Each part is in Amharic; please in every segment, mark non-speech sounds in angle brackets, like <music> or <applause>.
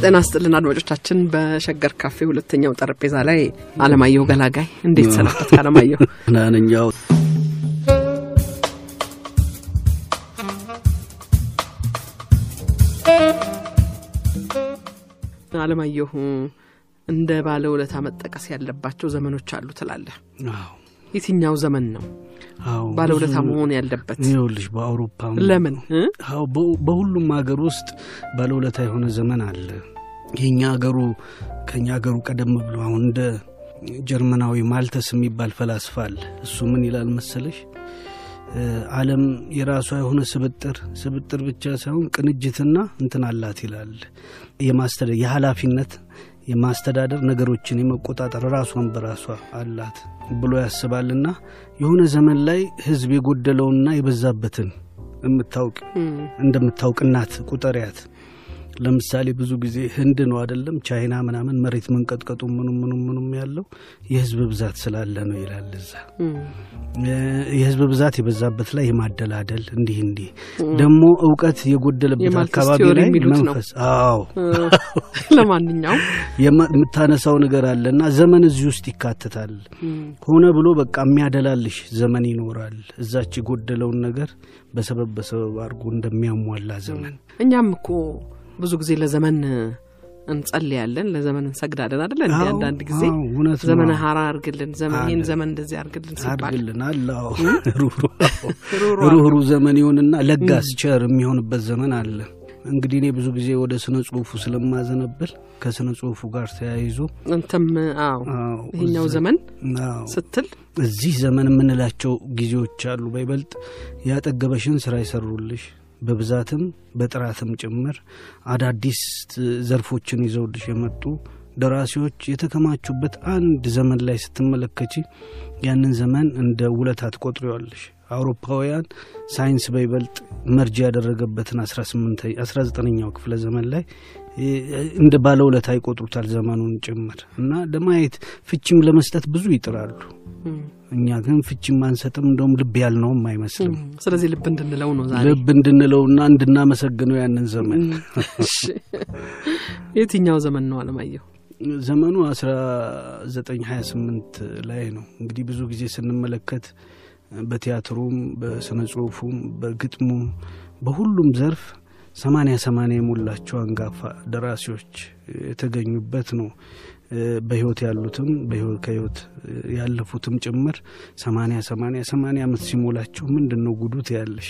ጤና ስጥልን አድማጮቻችን። በሸገር ካፌ ሁለተኛው ጠረጴዛ ላይ አለማየሁ ገላጋይ፣ እንዴት ሰነበት አለማየሁ? <laughs> ናንኛው አለማየሁ እንደ ባለ ውለታ መጠቀስ ያለባቸው ዘመኖች አሉ ትላለህ። የትኛው ዘመን ነው ባለ ውለታ መሆን ያለበት? ይኸውልሽ በአውሮፓ ለምን በሁሉም ሀገር ውስጥ ባለውለታ የሆነ ዘመን አለ። የእኛ ሀገሩ ከእኛ ሀገሩ ቀደም ብሎ አሁን እንደ ጀርመናዊ ማልተስ የሚባል ፈላስፋ አለ። እሱ ምን ይላል መሰለሽ ዓለም የራሷ የሆነ ስብጥር ስብጥር ብቻ ሳይሆን ቅንጅትና እንትን አላት ይላል። የማስተዳደር የኃላፊነት የማስተዳደር ነገሮችን የመቆጣጠር ራሷን በራሷ አላት ብሎ ያስባልና የሆነ ዘመን ላይ ሕዝብ የጎደለውና የበዛበትን እንደምታውቅ እናት ቁጠሪያት። ለምሳሌ ብዙ ጊዜ ህንድ ነው አይደለም ቻይና ምናምን መሬት መንቀጥቀጡ ምኑም ምኑም ምኑም ያለው የህዝብ ብዛት ስላለ ነው ይላል እዛ የህዝብ ብዛት የበዛበት ላይ የማደላደል እንዲህ እንዲህ ደግሞ እውቀት የጎደለበት አካባቢ ላይ መንፈስ አዎ ለማንኛውም የምታነሳው ነገር አለ እና ዘመን እዚህ ውስጥ ይካተታል። ሆነ ብሎ በቃ የሚያደላልሽ ዘመን ይኖራል። እዛች የጎደለውን ነገር በሰበብ በሰበብ አድርጎ እንደሚያሟላ ዘመን እኛም እኮ ብዙ ጊዜ ለዘመን እንጸልያለን፣ ለዘመን እንሰግዳለን አደለ? እንዲ አንዳንድ ጊዜ ዘመነ ሀራ አርግልን፣ ዘመን ይህን ዘመን እንደዚህ አርግልን አላው ሩህሩ ዘመን ይሁንና ለጋስ ቸር የሚሆንበት ዘመን አለ። እንግዲህ እኔ ብዙ ጊዜ ወደ ስነ ጽሁፉ ስለማዘነብል ከስነ ጽሁፉ ጋር ተያይዞ እንትም አዎ እዛ- ዘመን ስትል እዚህ ዘመን የምንላቸው ጊዜዎች አሉ። በይበልጥ ያጠገበሽን ስራ ይሰሩልሽ በብዛትም በጥራትም ጭምር አዳዲስ ዘርፎችን ይዘውልሽ የመጡ ደራሲዎች የተከማቹበት አንድ ዘመን ላይ ስትመለከቺ ያንን ዘመን እንደ ውለታ ትቆጥሪዋለሽ። አውሮፓውያን ሳይንስ በይበልጥ መርጃ ያደረገበትን 19ኛው ክፍለ ዘመን ላይ እንደ ባለውለታ ይቆጥሩታል ዘመኑን ጭምር እና ለማየት ፍቺም ለመስጠት ብዙ ይጥራሉ። እኛ ግን ፍቺም አንሰጥም፣ እንደውም ልብ ያልነውም አይመስልም። ስለዚህ ልብ እንድንለው ነው ዛሬ ልብ እንድንለውና እንድናመሰግነው ያንን ዘመን የትኛው ዘመን ነው አለማየሁ? ዘመኑ 1928 ላይ ነው። እንግዲህ ብዙ ጊዜ ስንመለከት በቲያትሩም በስነ ጽሁፉም በግጥሙም በሁሉም ዘርፍ ሰማንያ ሰማንያ የሞላቸው አንጋፋ ደራሲዎች የተገኙበት ነው። በህይወት ያሉትም ከህይወት ያለፉትም ጭምር ሰማንያ ሰማንያ ሰማንያ ዓመት ሲሞላቸው ምንድን ነው ጉዱት ያለሽ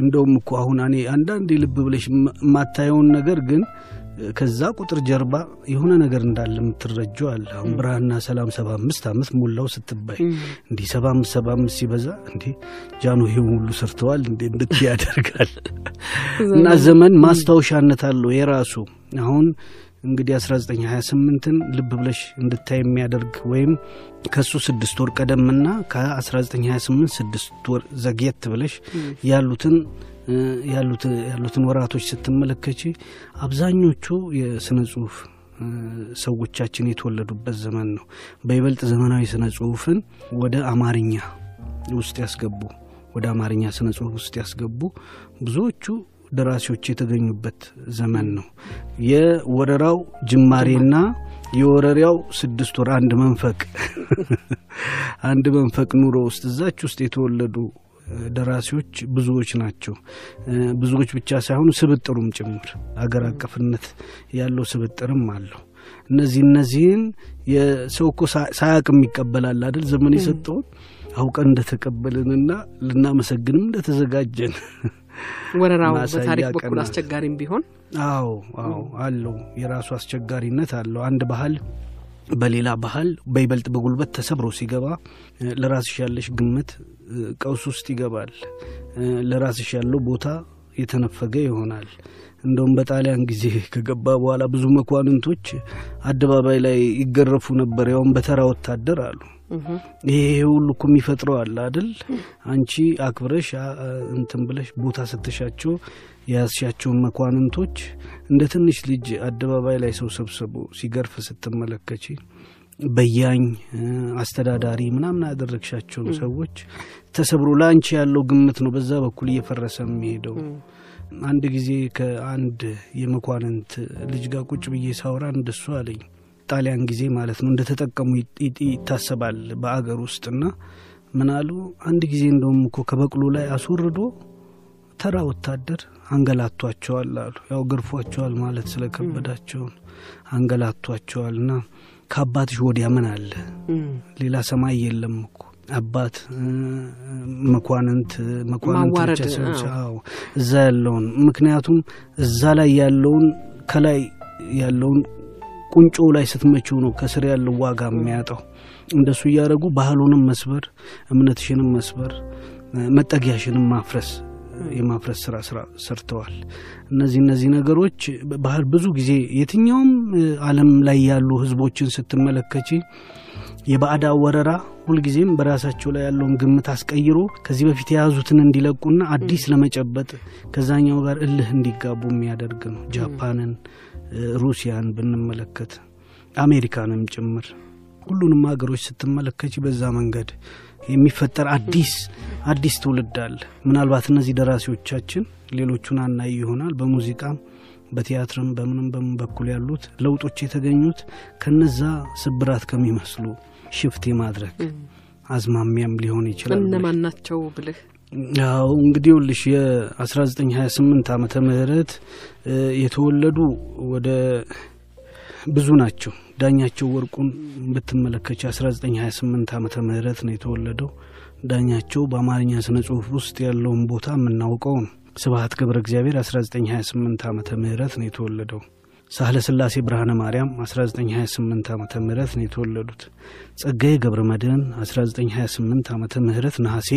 እንደውም እኮ አሁን እኔ አንዳንድ ልብ ብለሽ የማታየውን ነገር ግን ከዛ ቁጥር ጀርባ የሆነ ነገር እንዳለ የምትረጀው አለ። አሁን ብርሃንና ሰላም ሰባ አምስት ዓመት ሞላው ስትባይ እንዲህ ሰባ አምስት ሰባ አምስት ሲበዛ እንዲህ ጃኖ ይሄን ሁሉ ሰርተዋል እንዴ እንድት ያደርጋል። እና ዘመን ማስታወሻነት አለው የራሱ አሁን እንግዲህ 1928ን ልብ ብለሽ እንድታይ የሚያደርግ ወይም ከሱ ስድስት ወር ቀደምና ከ1928 ስድስት ወር ዘግየት ብለሽ ያሉትን ያሉትን ወራቶች ስትመለከች አብዛኞቹ የስነ ጽሁፍ ሰዎቻችን የተወለዱበት ዘመን ነው። በይበልጥ ዘመናዊ ስነ ጽሁፍን ወደ አማርኛ ውስጥ ያስገቡ ወደ አማርኛ ስነ ጽሁፍ ውስጥ ያስገቡ ብዙዎቹ ደራሲዎች የተገኙበት ዘመን ነው። የወረራው ጅማሬና የወረሪያው ስድስት ወር አንድ መንፈቅ <laughs> አንድ መንፈቅ ኑሮ ውስጥ እዛች ውስጥ የተወለዱ ደራሲዎች ብዙዎች ናቸው። ብዙዎች ብቻ ሳይሆኑ ስብጥሩም ጭምር አገር አቀፍነት ያለው ስብጥርም አለው። እነዚህ እነዚህን የሰው እኮ ሳያቅም ይቀበላል አይደል? ዘመን የሰጠውን አውቀን እንደተቀበልንና ልናመሰግንም እንደተዘጋጀን <laughs> ወረራው በታሪክ በኩል አስቸጋሪም ቢሆን አዎ አዎ አለው የራሱ አስቸጋሪነት አለው። አንድ ባህል በሌላ ባህል በይበልጥ በጉልበት ተሰብሮ ሲገባ ለራስሽ ያለሽ ግምት ቀውስ ውስጥ ይገባል። ለራስሽ ያለው ቦታ የተነፈገ ይሆናል። እንደውም በጣሊያን ጊዜ ከገባ በኋላ ብዙ መኳንንቶች አደባባይ ላይ ይገረፉ ነበር፣ ያውም በተራ ወታደር አሉ። ይሄ ሁሉ እኮ የሚፈጥረው አለ አይደል? አንቺ አክብረሽ እንትን ብለሽ ቦታ ስትሻቸው የያዝሻቸውን መኳንንቶች እንደ ትንሽ ልጅ አደባባይ ላይ ሰው ሰብስቦ ሲገርፍ ስትመለከች በያኝ አስተዳዳሪ ምናምን ያደረግሻቸውን ሰዎች ተሰብሮ ለአንቺ ያለው ግምት ነው በዛ በኩል እየፈረሰ የሚሄደው። አንድ ጊዜ ከአንድ የመኳንንት ልጅ ጋር ቁጭ ብዬ ሳወራ እንደሱ አለኝ። ጣሊያን ጊዜ ማለት ነው እንደተጠቀሙ ይታሰባል በአገር ውስጥና ምን አሉ፣ አንድ ጊዜ እንደውም እኮ ከበቅሎ ላይ አስወርዶ ተራ ወታደር አንገላቷቸዋል አሉ። ያው ገርፏቸዋል ማለት ስለከበዳቸውን አንገላቷቸዋል። እና ከአባትሽ ወዲያ ምን አለ? ሌላ ሰማይ የለም እኮ አባት መኳንንት መኳንንት እዛ ያለውን ምክንያቱም እዛ ላይ ያለውን ከላይ ያለውን ቁንጮ ላይ ስትመችው ነው ከስር ያለው ዋጋ የሚያጣው። እንደሱ እያደረጉ ባህሉንም መስበር፣ እምነትሽንም መስበር፣ መጠጊያሽንም ማፍረስ የማፍረስ ስራ ስራ ሰርተዋል። እነዚህ እነዚህ ነገሮች ባህል ብዙ ጊዜ የትኛውም ዓለም ላይ ያሉ ህዝቦችን ስትመለከቺ የባዕዳ ወረራ ሁልጊዜም በራሳቸው ላይ ያለውን ግምት አስቀይሮ ከዚህ በፊት የያዙትን እንዲለቁና አዲስ ለመጨበጥ ከዛኛው ጋር እልህ እንዲጋቡ የሚያደርግ ነው። ጃፓንን፣ ሩሲያን ብንመለከት አሜሪካንም ጭምር ሁሉንም ሀገሮች ስትመለከች በዛ መንገድ የሚፈጠር አዲስ አዲስ ትውልድ አለ። ምናልባት እነዚህ ደራሲዎቻችን ሌሎቹን አናይ ይሆናል። በሙዚቃም በቲያትርም በምንም በምን በኩል ያሉት ለውጦች የተገኙት ከነዛ ስብራት ከሚመስሉ ሽፍት የማድረግ አዝማሚያም ሊሆን ይችላል። እነማን ናቸው ብልህ ያው እንግዲህ ውልሽ የ1928 ዓመተ ምህረት የተወለዱ ወደ ብዙ ናቸው። ዳኛቸው ወርቁን ብትመለከች 1928 ዓመተ ምህረት ነው የተወለደው። ዳኛቸው በአማርኛ ስነ ጽሁፍ ውስጥ ያለውን ቦታ የምናውቀው ነው። ስብሀት ገብረ እግዚአብሔር 1928 ዓመተ ምህረት ነው የተወለደው። ሳህለ ስላሴ ብርሃነ ማርያም 1928 ዓመተ ምህረት ነው የተወለዱት። ጸጋዬ ገብረ መድህን 1928 ዓመተ ምህረት ነሐሴ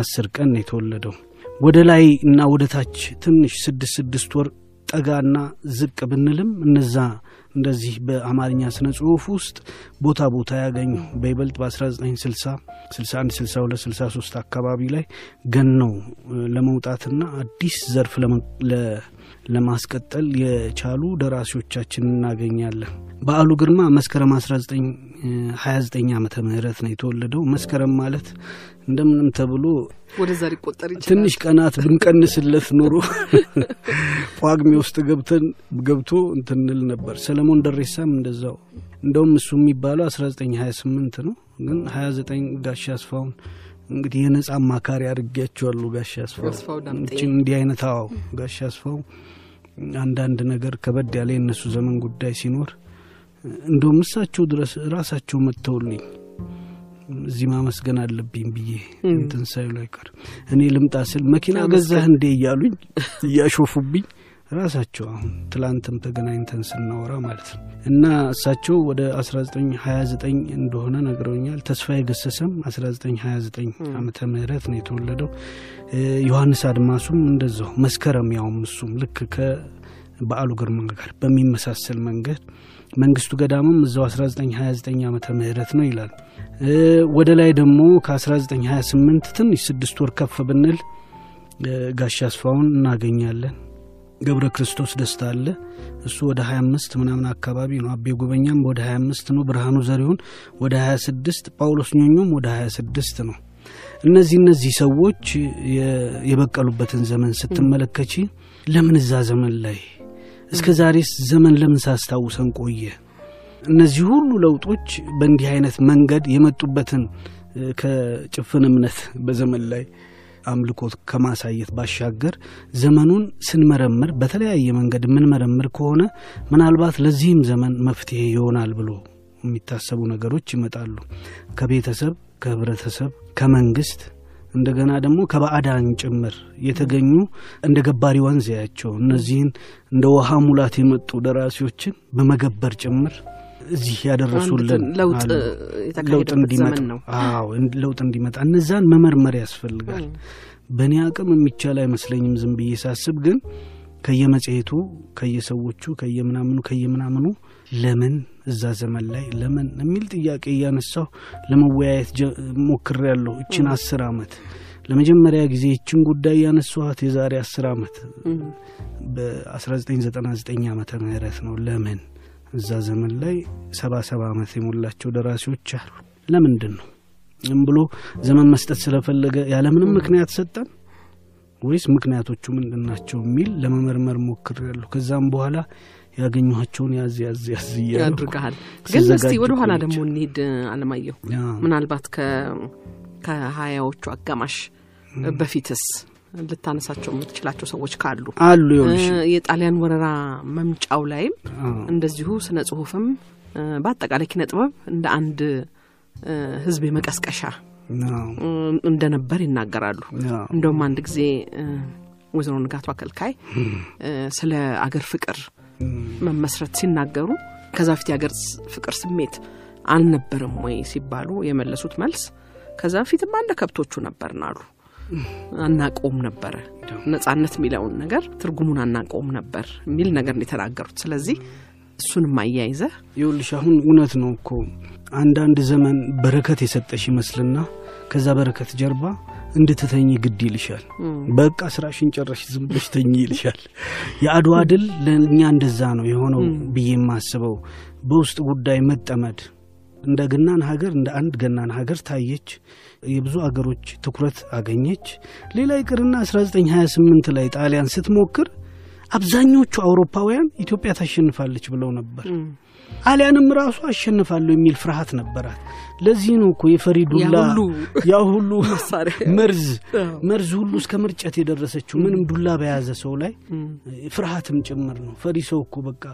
10 ቀን ነው የተወለደው። ወደ ላይ እና ወደ ታች ትንሽ ስድስት ስድስት ወር ጠጋና ዝቅ ብንልም እነዛ እንደዚህ በአማርኛ ስነ ጽሁፍ ውስጥ ቦታ ቦታ ያገኙ። በይበልጥ በ1960 61 62 63 አካባቢ ላይ ገነው ለመውጣትና አዲስ ዘርፍ ለማስቀጠል የቻሉ ደራሲዎቻችን እናገኛለን። በዓሉ ግርማ መስከረም 1929 ዓመተ ምህረት ነው የተወለደው። መስከረም ማለት እንደምንም ተብሎ ወደዛ ሊቆጠር ይችላል። ትንሽ ቀናት ብንቀንስለት ኑሮ ጳጉሜ ውስጥ ገብተን ገብቶ እንትንል ነበር። ሰለሞን ደሬሳም እንደዛው። እንደውም እሱ የሚባለው 1928 ነው፣ ግን 29 ጋሻ አስፋውን እንግዲህ የነጻ አማካሪ አድርጌያቸዋለሁ። ጋሻ አስፋው እንዲህ አይነት አዎ፣ ጋሻ አስፋው አንዳንድ ነገር ከበድ ያለ የእነሱ ዘመን ጉዳይ ሲኖር እንደውም እሳቸው ድረስ ራሳቸው መጥተውልኝ እዚህ ማመስገን አለብኝ ብዬ እንትን ሳይሉ አይቀር እኔ ልምጣ ስል መኪና ገዛህ እንዴ እያሉኝ እያሾፉብኝ ራሳቸው አሁን ትላንትም ተገናኝተን ስናወራ ማለት ነው እና እሳቸው ወደ 1929 እንደሆነ ነግረውኛል። ተስፋዬ ገሰሰም 1929 ዓመተ ምህረት ነው የተወለደው። ዮሐንስ አድማሱም እንደዛው መስከረም፣ ያውም እሱም ልክ ከበዓሉ ግርማ ጋር በሚመሳሰል መንገድ መንግስቱ ገዳምም እዛው 1929 ዓመተ ምህረት ነው ይላል። ወደ ላይ ደግሞ ከ1928 ትንሽ ስድስት ወር ከፍ ብንል ጋሻ አስፋውን እናገኛለን። ገብረ ክርስቶስ ደስታ አለ። እሱ ወደ 25 ምናምን አካባቢ ነው። አቤ ጉበኛም ወደ 25 ነው። ብርሃኑ ዘሪሁን ወደ 26፣ ጳውሎስ ኞኞም ወደ 26 ነው። እነዚህ እነዚህ ሰዎች የበቀሉበትን ዘመን ስትመለከቺ ለምን እዛ ዘመን ላይ እስከ ዛሬስ ዘመን ለምን ሳስታውሰን ቆየ? እነዚህ ሁሉ ለውጦች በእንዲህ አይነት መንገድ የመጡበትን ከጭፍን እምነት በዘመን ላይ አምልኮት ከማሳየት ባሻገር ዘመኑን ስንመረምር በተለያየ መንገድ የምንመረምር ከሆነ ምናልባት ለዚህም ዘመን መፍትሄ ይሆናል ብሎ የሚታሰቡ ነገሮች ይመጣሉ። ከቤተሰብ፣ ከህብረተሰብ፣ ከመንግስት እንደገና ደግሞ ከባዕዳን ጭምር የተገኙ እንደ ገባሪ ወንዝ ያቸው እነዚህን እንደ ውሃ ሙላት የመጡ ደራሲዎችን በመገበር ጭምር እዚህ ያደረሱልን ለውጥ እንዲመጣ አዎ ለውጥ እንዲመጣ እነዛን መመርመር ያስፈልጋል። በእኔ አቅም የሚቻል አይመስለኝም። ዝም ብዬ ሳስብ ግን ከየመጽሔቱ ከየሰዎቹ ከየምናምኑ ከየምናምኑ ለምን እዛ ዘመን ላይ ለምን የሚል ጥያቄ እያነሳሁ ለመወያየት ሞክር ያለሁ እችን አስር አመት ለመጀመሪያ ጊዜ ይችን ጉዳይ ያነሷት የዛሬ አስር አመት በ1999 ዓመተ ምህረት ነው። ለምን እዛ ዘመን ላይ ሰባ ሰባ ዓመት የሞላቸው ደራሲዎች አሉ። ለምንድን ነው ዝም ብሎ ዘመን መስጠት ስለፈለገ ያለምንም ምክንያት ሰጠን ወይስ ምክንያቶቹ ምንድን ናቸው የሚል ለመመርመር ሞክሬያለሁ። ከዛም በኋላ ያገኘኋቸውን ያዝ ያዝ ያዝ እያሉ ያድርግሃል። ግን እስቲ ወደ ኋላ ደግሞ እንሂድ አለማየሁ። ምናልባት ከሀያዎቹ አጋማሽ በፊትስ ልታነሳቸው የምትችላቸው ሰዎች ካሉ አሉ። የጣሊያን ወረራ መምጫው ላይም እንደዚሁ ስነ ጽሁፍም በአጠቃላይ ኪነ ጥበብ እንደ አንድ ህዝብ የመቀስቀሻ እንደነበር ይናገራሉ። እንደውም አንድ ጊዜ ወይዘሮ ንጋቱ አከልካይ ስለ አገር ፍቅር መመስረት ሲናገሩ ከዛ በፊት የአገር ፍቅር ስሜት አልነበረም ወይ ሲባሉ የመለሱት መልስ ከዛ በፊትም እንደ ከብቶቹ ነበርን አሉ። አናቀውም ነበረ ነጻነት የሚለውን ነገር ትርጉሙን አናቀውም ነበር የሚል ነገር የተናገሩት። ስለዚህ እሱንም አያይዘህ ይኸውልሽ አሁን እውነት ነው እኮ አንዳንድ ዘመን በረከት የሰጠሽ ይመስልና ከዛ በረከት ጀርባ እንድትተኝ ግድ ይልሻል። በቃ ስራሽን ጨረሽ ዝም ብለሽ ተኝ ይልሻል። የአድዋ ድል ለእኛ እንደዛ ነው የሆነው ብዬ የማስበው በውስጥ ጉዳይ መጠመድ እንደ ገናን ሀገር እንደ አንድ ገናን ሀገር ታየች። የብዙ አገሮች ትኩረት አገኘች። ሌላ ይቅርና 1928 ላይ ጣሊያን ስትሞክር አብዛኞቹ አውሮፓውያን ኢትዮጵያ ታሸንፋለች ብለው ነበር። ጣሊያንም ራሱ አሸንፋለሁ የሚል ፍርሃት ነበራት። ለዚህ ነው እኮ የፈሪ ዱላ ያ ሁሉ መርዝ መርዝ ሁሉ እስከ መርጨት የደረሰችው ምንም ዱላ በያዘ ሰው ላይ ፍርሃትም ጭምር ነው። ፈሪ ሰው እኮ በቃ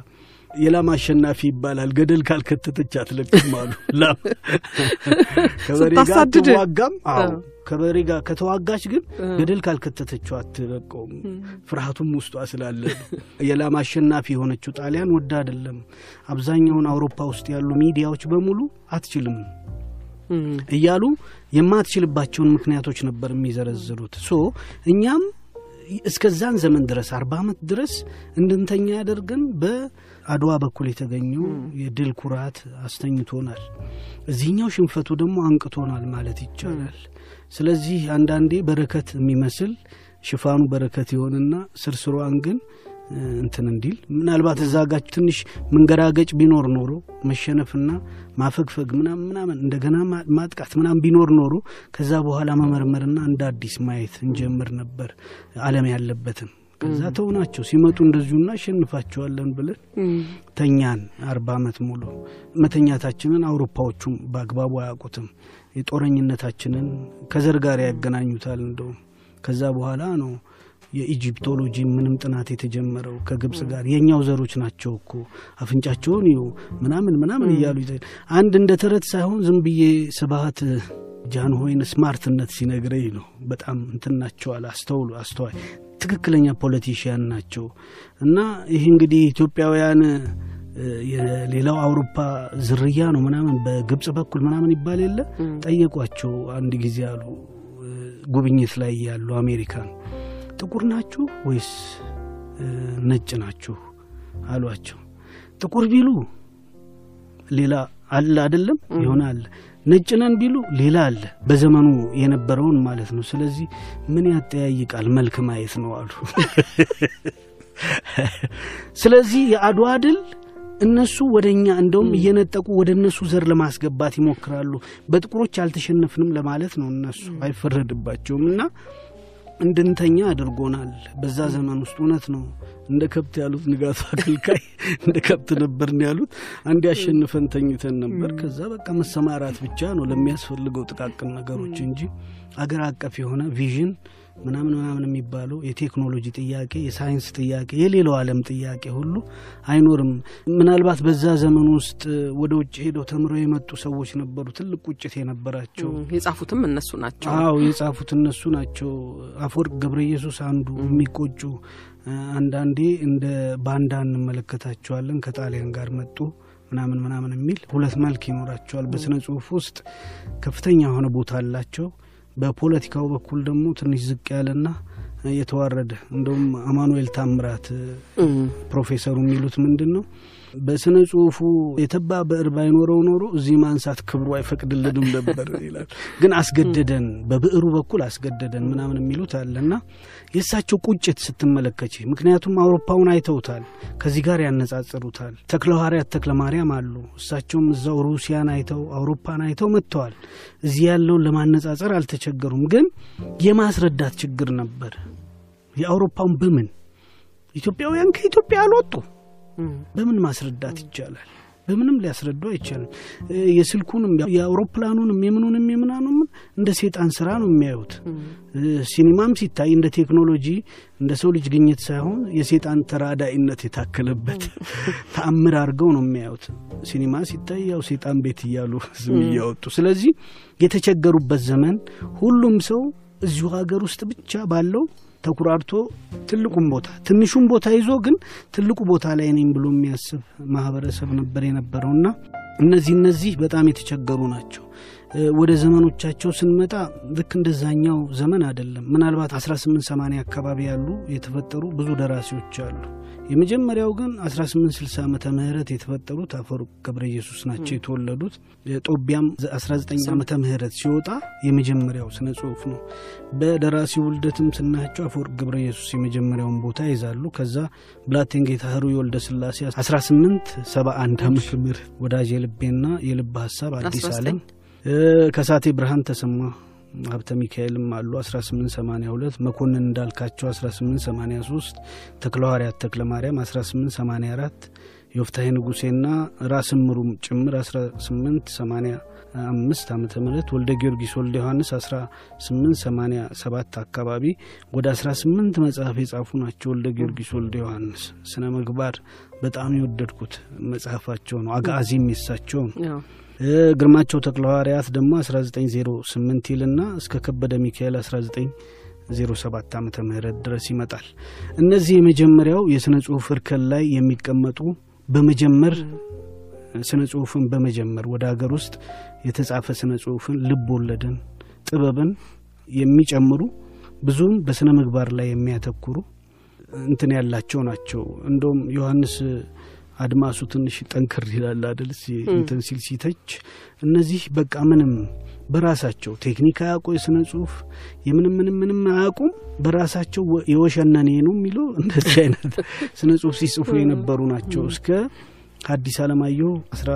የላም አሸናፊ ይባላል። ገደል ካልከተተች አትለቅም አሉ። ላም <laughs> ከበሬ ጋር ትዋጋም። አዎ ከበሬ ጋር ከተዋጋች ግን ገደል ካልከተተችው አትለቀውም። ፍርሃቱም ውስጧ ስላለ የላም አሸናፊ የሆነችው ጣሊያን ወዳ አይደለም። አብዛኛውን አውሮፓ ውስጥ ያሉ ሚዲያዎች በሙሉ አትችልም እያሉ የማትችልባቸውን ምክንያቶች ነበር የሚዘረዝሩት። so እኛም እስከዛን ዘመን ድረስ አርባ ዓመት ድረስ እንድንተኛ ያደርገን በአድዋ በኩል የተገኘው የድል ኩራት አስተኝቶናል። እዚህኛው ሽንፈቱ ደግሞ አንቅቶናል ማለት ይቻላል። ስለዚህ አንዳንዴ በረከት የሚመስል ሽፋኑ በረከት ይሆንና ስርስሯን ግን እንትን እንዲል ምናልባት እዛ ጋር ትንሽ መንገራገጭ ቢኖር ኖሮ መሸነፍና ማፈግፈግ ምናምን ምናምን እንደገና ማጥቃት ምናምን ቢኖር ኖሮ ከዛ በኋላ መመርመርና እንደ አዲስ ማየት እንጀምር ነበር ዓለም ያለበትን። ከዛ ተው ናቸው ሲመጡ እንደዚሁ እናሸንፋቸዋለን ብለን ተኛን። አርባ ዓመት ሙሉ መተኛታችንን አውሮፓዎቹም በአግባቡ አያውቁትም። የጦረኝነታችንን ከዘር ጋር ያገናኙታል። እንደውም ከዛ በኋላ ነው የኢጂፕቶሎጂ ምንም ጥናት የተጀመረው ከግብጽ ጋር የእኛው ዘሮች ናቸው እኮ አፍንጫቸውን ይሁ ምናምን ምናምን እያሉ አንድ እንደ ተረት ሳይሆን ዝም ብዬ ስብሀት ጃንሆይን ስማርትነት ሲነግረኝ ነው። በጣም እንትን ናቸዋል፣ አስተውሉ፣ አስተዋይ ትክክለኛ ፖለቲሽያን ናቸው። እና ይህ እንግዲህ ኢትዮጵያውያን የሌላው አውሮፓ ዝርያ ነው ምናምን በግብጽ በኩል ምናምን ይባል የለ ጠየቋቸው። አንድ ጊዜ አሉ ጉብኝት ላይ ያሉ አሜሪካን ጥቁር ናችሁ ወይስ ነጭ ናችሁ አሏቸው። ጥቁር ቢሉ ሌላ አለ አይደለም የሆነ አለ፣ ነጭ ነን ቢሉ ሌላ አለ፣ በዘመኑ የነበረውን ማለት ነው። ስለዚህ ምን ያጠያይቃል መልክ ማየት ነው አሉ። <laughs> ስለዚህ የአድዋ ድል እነሱ ወደ እኛ እንደውም እየነጠቁ ወደ እነሱ ዘር ለማስገባት ይሞክራሉ። በጥቁሮች አልተሸነፍንም ለማለት ነው። እነሱ አይፈረድባቸውም እና እንድንተኛ አድርጎናል። በዛ ዘመን ውስጥ እውነት ነው እንደ ከብት ያሉት ንጋቱ አገልካይ <laughs> እንደ ከብት ነበርን ያሉት። አንድ ያሸንፈን ተኝተን ነበር። ከዛ በቃ መሰማራት ብቻ ነው ለሚያስፈልገው ጥቃቅን ነገሮች እንጂ አገር አቀፍ የሆነ vision ምናምን ምናምን የሚባለው የቴክኖሎጂ ጥያቄ፣ የሳይንስ ጥያቄ፣ የሌላው ዓለም ጥያቄ ሁሉ አይኖርም። ምናልባት በዛ ዘመን ውስጥ ወደ ውጭ ሄደው ተምረው የመጡ ሰዎች ነበሩ፣ ትልቅ ቁጭት የነበራቸው። የጻፉትም እነሱ ናቸው። አዎ የጻፉት እነሱ ናቸው። አፈወርቅ ገብረ ኢየሱስ አንዱ የሚቆጩ አንዳንዴ እንደ ባንዳ እንመለከታቸዋለን። ከጣሊያን ጋር መጡ ምናምን ምናምን የሚል ሁለት መልክ ይኖራቸዋል። በስነ ጽሁፍ ውስጥ ከፍተኛ የሆነ ቦታ አላቸው። በፖለቲካው በኩል ደግሞ ትንሽ ዝቅ ያለና የተዋረደ እንደውም አማኑኤል ታምራት ፕሮፌሰሩ የሚሉት ምንድን ነው በስነ ጽሁፉ የተባ ብዕር ባይኖረው ኖሮ እዚህ ማንሳት ክብሩ አይፈቅድልንም ነበር ይላል። ግን አስገደደን፣ በብዕሩ በኩል አስገደደን ምናምን የሚሉት አለና የእሳቸው ቁጭት ስትመለከች፣ ምክንያቱም አውሮፓውን አይተውታል፣ ከዚህ ጋር ያነጻጽሩታል። ተክለ ሐዋርያት ተክለ ማርያም አሉ። እሳቸውም እዛው ሩሲያን አይተው አውሮፓን አይተው መጥተዋል። እዚህ ያለውን ለማነጻጸር አልተቸገሩም። ግን የማስረዳት ችግር ነበር። የአውሮፓውን በምን ኢትዮጵያውያን ከኢትዮጵያ አልወጡ በምን ማስረዳት ይቻላል? በምንም ሊያስረዱ አይቻልም። የስልኩንም የአውሮፕላኑንም የምኑንም የምናኑም እንደ ሴጣን ስራ ነው የሚያዩት። ሲኒማም ሲታይ እንደ ቴክኖሎጂ እንደ ሰው ልጅ ግኝት ሳይሆን የሴጣን ተራዳኢነት የታከለበት <laughs> ተአምር አድርገው ነው የሚያዩት። ሲኒማ ሲታይ ያው ሴጣን ቤት እያሉ <laughs> ዝም እያወጡ ስለዚህ የተቸገሩበት ዘመን ሁሉም ሰው እዚሁ ሀገር ውስጥ ብቻ ባለው ተኩራርቶ ትልቁን ቦታ ትንሹን ቦታ ይዞ ግን ትልቁ ቦታ ላይ ነኝ ብሎ የሚያስብ ማህበረሰብ ነበር የነበረውና እነዚህ እነዚህ በጣም የተቸገሩ ናቸው። ወደ ዘመኖቻቸው ስንመጣ ልክ እንደዛኛው ዘመን አይደለም። ምናልባት 1880 አካባቢ ያሉ የተፈጠሩ ብዙ ደራሲዎች አሉ። የመጀመሪያው ግን 1860 ዓመተ ምህረት የተፈጠሩት አፈወርቅ ገብረ ኢየሱስ ናቸው የተወለዱት። ጦቢያም 19 ዓመተ ምህረት ሲወጣ የመጀመሪያው ስነ ጽሁፍ ነው። በደራሲ ውልደትም ስናያቸው አፈወርቅ ገብረ ኢየሱስ የመጀመሪያውን ቦታ ይዛሉ። ከዛ ብላቴንጌታ ህሩይ ወልደ ስላሴ 1871 ዓመተ ምህረት ወዳጅ የልቤና የልብ ሀሳብ አዲስ ዓለም ከሳቴ ብርሃን ተሰማ ሀብተ ሚካኤልም አሉ 1882 መኮንን እንዳልካቸው 1883 ተክለ ሐዋርያት ተክለ ማርያም 1884 የወፍታሄ ንጉሴና ራስ ምሩም ጭምር 1885 ዓመተ ምህረት ወልደ ጊዮርጊስ ወልደ ዮሐንስ 1887 አካባቢ ወደ 18 መጽሐፍ የጻፉ ናቸው። ወልደ ጊዮርጊስ ወልደ ዮሐንስ ስነ ምግባር በጣም የወደድኩት መጽሐፋቸው ነው። አጋዚም የሳቸው ነው። ግርማቸው ተክለ ሐዋርያት ደግሞ 1908 ይልና እስከ ከበደ ሚካኤል 1907 ዓመተ ምህረት ድረስ ይመጣል። እነዚህ የመጀመሪያው የሥነ ጽሁፍ እርከን ላይ የሚቀመጡ በመጀመር ስነ ጽሁፍን በመጀመር ወደ ሀገር ውስጥ የተጻፈ ስነ ጽሁፍን፣ ልብ ወለድን፣ ጥበብን የሚጨምሩ ብዙም በስነ ምግባር ላይ የሚያተኩሩ እንትን ያላቸው ናቸው። እንደውም ዮሐንስ አድማሱ ትንሽ ጠንክር ይላል አደል እንትን ሲል ሲተች። እነዚህ በቃ ምንም በራሳቸው ቴክኒክ አያውቁ የስነ ጽሁፍ የምንም ምንም ምንም አያውቁም። በራሳቸው የወሸነኔ ነው የሚለው እንደዚህ አይነት ስነ ጽሁፍ ሲጽፉ የነበሩ ናቸው። እስከ ሐዲስ ዓለማየሁ አስራ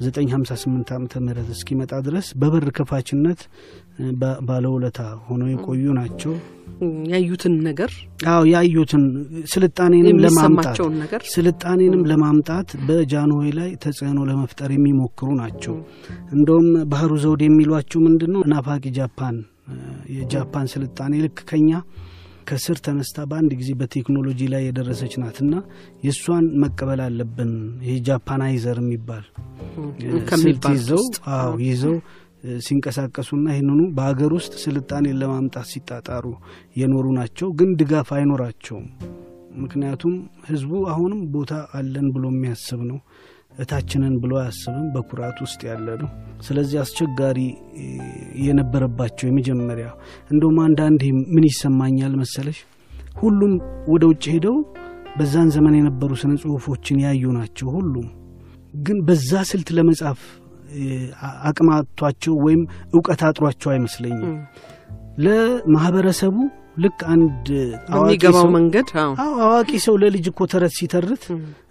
958 ዓመተ ምህረት እስኪመጣ ድረስ በበር ከፋችነት ባለውለታ ሆነው የቆዩ ናቸው። ያዩትን ነገር አዎ ያዩትን ስልጣኔንም ለማምጣት ስልጣኔንም ለማምጣት በጃንሆይ ላይ ተጽዕኖ ለመፍጠር የሚሞክሩ ናቸው። እንደውም ባህሩ ዘውድ የሚሏቸው ምንድን ነው ናፋቂ ጃፓን የጃፓን ስልጣኔ ልክ ከኛ ከስር ተነስታ በአንድ ጊዜ በቴክኖሎጂ ላይ የደረሰች ናትና የእሷን መቀበል አለብን። ይህ ጃፓናይዘር የሚባል ስልት ይዘው አዎ ይዘው ሲንቀሳቀሱና ይህንኑ በሀገር ውስጥ ስልጣኔን ለማምጣት ሲጣጣሩ የኖሩ ናቸው። ግን ድጋፍ አይኖራቸውም። ምክንያቱም ህዝቡ አሁንም ቦታ አለን ብሎ የሚያስብ ነው። እታችንን ብሎ አያስብም። በኩራት ውስጥ ያለ ነው። ስለዚህ አስቸጋሪ የነበረባቸው የመጀመሪያ እንደውም አንዳንዴ ምን ይሰማኛል መሰለሽ ሁሉም ወደ ውጭ ሄደው በዛን ዘመን የነበሩ ስነ ጽሁፎችን ያዩ ናቸው። ሁሉም ግን በዛ ስልት ለመጻፍ አቅማቷቸው ወይም እውቀት አጥሯቸው አይመስለኝም። ለማህበረሰቡ ልክ አንድ በሚገባው መንገድ አዋቂ ሰው ለልጅ እኮ ተረት ሲተርት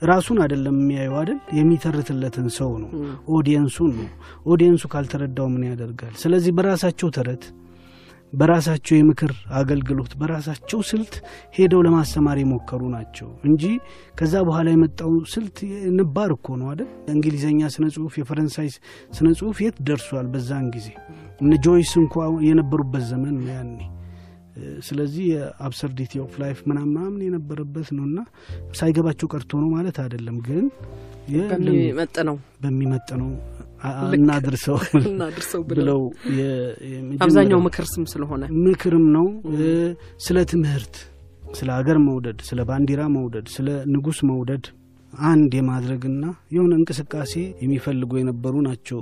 ራሱን አይደለም የሚያየው አይደል፣ የሚተርትለትን ሰው ነው፣ audience ኡን ነው። audience ኡ ካልተረዳው ምን ያደርጋል? ስለዚህ በራሳቸው ተረት፣ በራሳቸው የምክር አገልግሎት፣ በራሳቸው ስልት ሄደው ለማስተማር የሞከሩ ናቸው እንጂ ከዛ በኋላ የመጣው ስልት ነባር እኮ ነው አይደል። እንግሊዝኛ ስነ ጽሁፍ፣ የፈረንሳይ ስነ ጽሁፍ የት ደርሷል? በዛን ጊዜ እነ ጆይስ እንኳ የነበሩበት ዘመን ያኔ ስለዚህ የ absurdity of life ምናምን የነበረበት ነው እና ሳይገባቸው ቀርቶ ነው ማለት አይደለም። ግን በሚመጥነው በሚመጥነው እናድርሰው <laughs> እናድርሰው ብለው አብዛኛው ምክር ስም ስለሆነ ምክርም ነው። ስለ ትምህርት፣ ስለ ሀገር መውደድ፣ ስለ ባንዲራ መውደድ፣ ስለ ንጉሥ መውደድ አንድ የማድረግና የሆነ እንቅስቃሴ የሚፈልጉ የነበሩ ናቸው።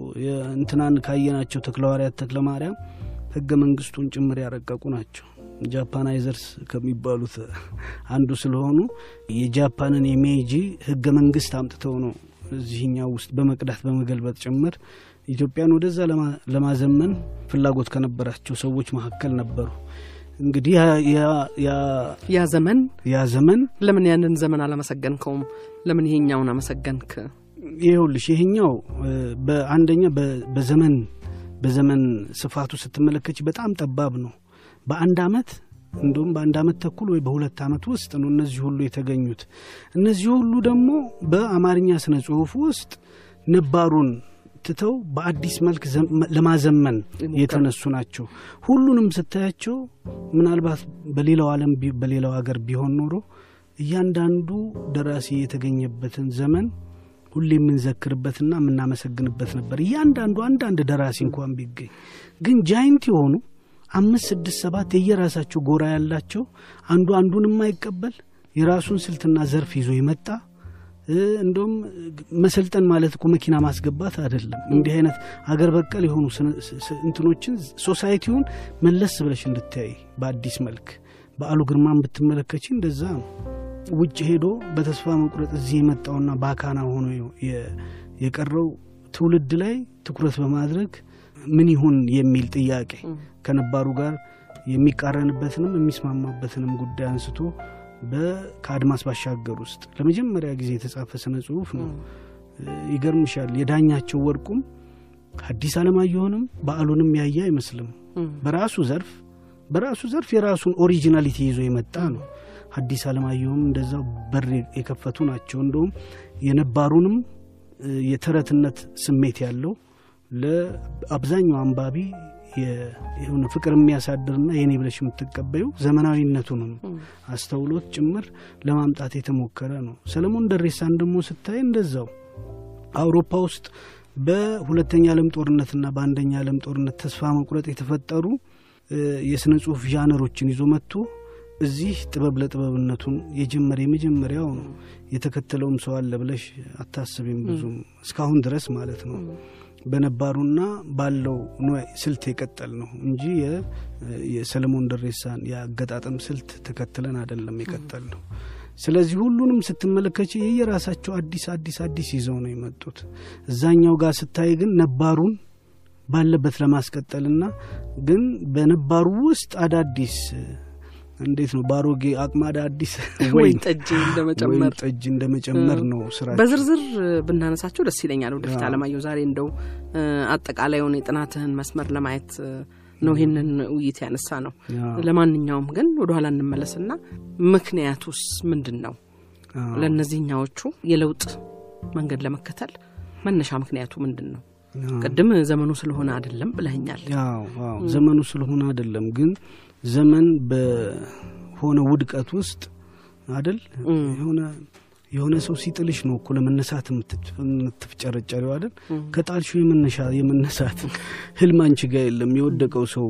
እንትናን ካየናቸው ተክለ ሐዋርያት ተክለ ማርያም ህገ መንግስቱን ጭምር ያረቀቁ ናቸው። ጃፓናይዘርስ ከሚባሉት አንዱ ስለሆኑ የጃፓንን የሜጂ ህገ መንግስት አምጥተው ነው እዚህኛው ውስጥ በመቅዳት በመገልበጥ ጭምር ኢትዮጵያን ወደዛ ለማዘመን ፍላጎት ከነበራቸው ሰዎች መካከል ነበሩ። እንግዲህ ያ ዘመን ያ ዘመን ለምን ያንን ዘመን አላመሰገንከውም? ለምን ይሄኛውን አመሰገንክ? ይኸውልሽ ይሄኛው በአንደኛ በዘመን በዘመን ስፋቱ ስትመለከች በጣም ጠባብ ነው። በአንድ አመት እንዲሁም በአንድ አመት ተኩል ወይ በሁለት አመት ውስጥ ነው እነዚህ ሁሉ የተገኙት። እነዚህ ሁሉ ደግሞ በአማርኛ ስነ ጽሁፍ ውስጥ ነባሩን ትተው በአዲስ መልክ ለማዘመን የተነሱ ናቸው። ሁሉንም ስታያቸው ምናልባት በሌላው ዓለም በሌላው ሀገር ቢሆን ኖሮ እያንዳንዱ ደራሲ የተገኘበትን ዘመን ሁሌ የምንዘክርበትና የምናመሰግንበት ነበር። እያንዳንዱ አንዳንድ ደራሲ እንኳን ቢገኝ ግን ጃይንት የሆኑ አምስት ስድስት ሰባት የየራሳቸው ጎራ ያላቸው አንዱ አንዱን የማይቀበል የራሱን ስልትና ዘርፍ ይዞ የመጣ እንደውም መሰልጠን ማለት እኮ መኪና ማስገባት አይደለም። እንዲህ አይነት አገር በቀል የሆኑ እንትኖችን ሶሳይቲውን መለስ ብለሽ እንድታይ በአዲስ መልክ በዓሉ ግርማን ብትመለከች እንደዛ ውጭ ሄዶ በተስፋ መቁረጥ እዚህ የመጣውና በአካና ሆኖ የቀረው ትውልድ ላይ ትኩረት በማድረግ ምን ይሁን የሚል ጥያቄ ከነባሩ ጋር የሚቃረንበትንም የሚስማማበትንም ጉዳይ አንስቶ ከአድማስ ባሻገር ውስጥ ለመጀመሪያ ጊዜ የተጻፈ ስነ ጽሁፍ ነው። ይገርምሻል የዳኛቸው ወርቁም ሐዲስ ዓለማየሁንም በዓሉንም ያየ አይመስልም። በራሱ ዘርፍ በራሱ ዘርፍ የራሱን originality ይዞ የመጣ ነው። ሐዲስ ዓለማየሁም እንደዛው በር የከፈቱ ናቸው። እንደውም የነባሩንም የተረትነት ስሜት ያለው ለአብዛኛው አንባቢ የሆነ ፍቅር የሚያሳድርና የኔ ብለሽ የምትቀበዩ ዘመናዊነቱንም አስተውሎት ጭምር ለማምጣት የተሞከረ ነው። ሰለሞን ደሬሳን ደግሞ ስታይ እንደዛው አውሮፓ ውስጥ በሁለተኛ ዓለም ጦርነትና በአንደኛ ዓለም ጦርነት ተስፋ መቁረጥ የተፈጠሩ የስነ ጽሁፍ ዣነሮችን ይዞ መጥቶ እዚህ ጥበብ ለጥበብነቱን የጀመረ የመጀመሪያው ነው። የተከተለውም ሰው አለ ብለሽ አታስቢም። ብዙም እስካሁን ድረስ ማለት ነው በነባሩና ባለው ስልት የቀጠል ነው እንጂ የሰለሞን ደሬሳን የአገጣጠም ስልት ተከትለን አይደለም የቀጠል ነው። ስለዚህ ሁሉንም ስትመለከች የየራሳቸው አዲስ አዲስ አዲስ ይዘው ነው የመጡት። እዛኛው ጋር ስታይ ግን ነባሩን ባለበት ለማስቀጠልና ግን በነባሩ ውስጥ አዳዲስ እንዴት ነው ባሮጌ አቅማዳ አዲስ <laughs> ወይን ጠጅ እንደመጨመር ጠጅ እንደመጨመር ነው ስራ በዝርዝር ብናነሳቸው ደስ ይለኛል። ወደፊት አለማየሁ ዛሬ እንደው አጠቃላዩን የጥናትህን መስመር ለማየት ነው ይህንን ውይይት ያነሳ ነው። ለማንኛውም ግን ወደኋላ እንመለስና ምክንያቱስ ምንድን ነው ለእነዚህኛዎቹ የለውጥ መንገድ ለመከተል መነሻ ምክንያቱ ምንድን ነው? ቅድም ዘመኑ ስለሆነ አይደለም ብለኸኛል። ዘመኑ ስለሆነ አይደለም ግን ዘመን በሆነ ውድቀት ውስጥ አደል የሆነ የሆነ ሰው ሲጥልሽ ነው እኮ ለመነሳት የምትፍጨረጨሪው አይደል? ከጣልሽው የመነሳት <laughs> ህልም አንቺ ጋ የለም። የወደቀው ሰው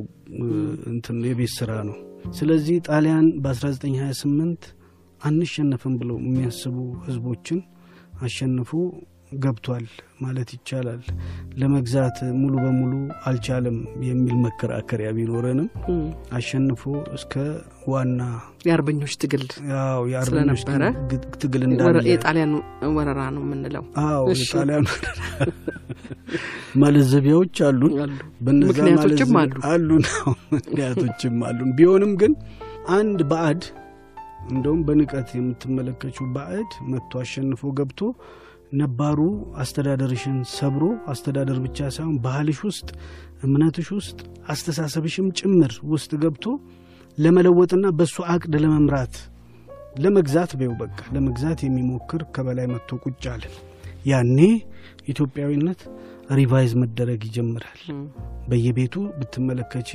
እንትን የቤት ስራ ነው። ስለዚህ ጣሊያን በ1928 አንሸነፍም ብለው የሚያስቡ ህዝቦችን አሸንፎ ገብቷል ማለት ይቻላል። ለመግዛት ሙሉ በሙሉ አልቻለም የሚል መከራከሪያ ቢኖረንም አሸንፎ እስከ ዋና የአርበኞች ትግል የአርበኞች ትግል እንዳለ የጣሊያን ወረራ ነው የምንለው። አዎ የጣሊያን <laughs> ማለዘቢያዎች አሉን፣ በነዛ ምክንያቶችም አሉ አሉ ነው ምክንያቶችም አሉን። ቢሆንም ግን አንድ ባዕድ እንደውም በንቀት የምትመለከችው ባዕድ መጥቶ አሸንፎ ገብቶ ነባሩ አስተዳደርሽን ሰብሮ አስተዳደር ብቻ ሳይሆን ባህልሽ ውስጥ እምነትሽ ውስጥ አስተሳሰብሽም ጭምር ውስጥ ገብቶ ለመለወጥና በእሱ አቅድ ለመምራት ለመግዛት በው በቃ ለመግዛት የሚሞክር ከበላይ መጥቶ ቁጭ አለ። ያኔ ኢትዮጵያዊነት revise መደረግ ይጀምራል። በየቤቱ ብትመለከቺ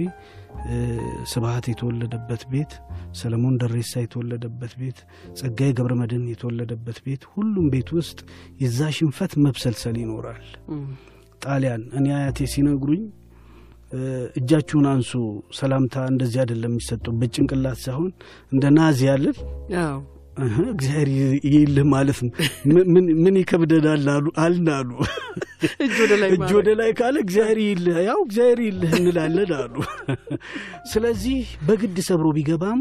ስብሀት የተወለደበት ቤት፣ ሰለሞን ደሬሳ የተወለደበት ቤት፣ ጸጋዬ ገብረ መድኅን የተወለደበት ቤት፣ ሁሉም ቤት ውስጥ የዛ ሽንፈት መብሰልሰል ይኖራል። ጣሊያን እኔ አያቴ ሲነግሩኝ እጃችሁን አንሱ፣ ሰላምታ እንደዚህ አይደለም የሚሰጠው በጭንቅላት ሳይሆን እንደ ናዚ ያለን እግዚአብሔር ይልህ ማለት ምን ይከብደናል አሉ አልን አሉ እጅ ወደ ላይ እጅ ወደ ላይ ካለ እግዚአብሔር ይልህ ያው እግዚአብሔር ይልህ እንላለን አሉ። ስለዚህ በግድ ሰብሮ ቢገባም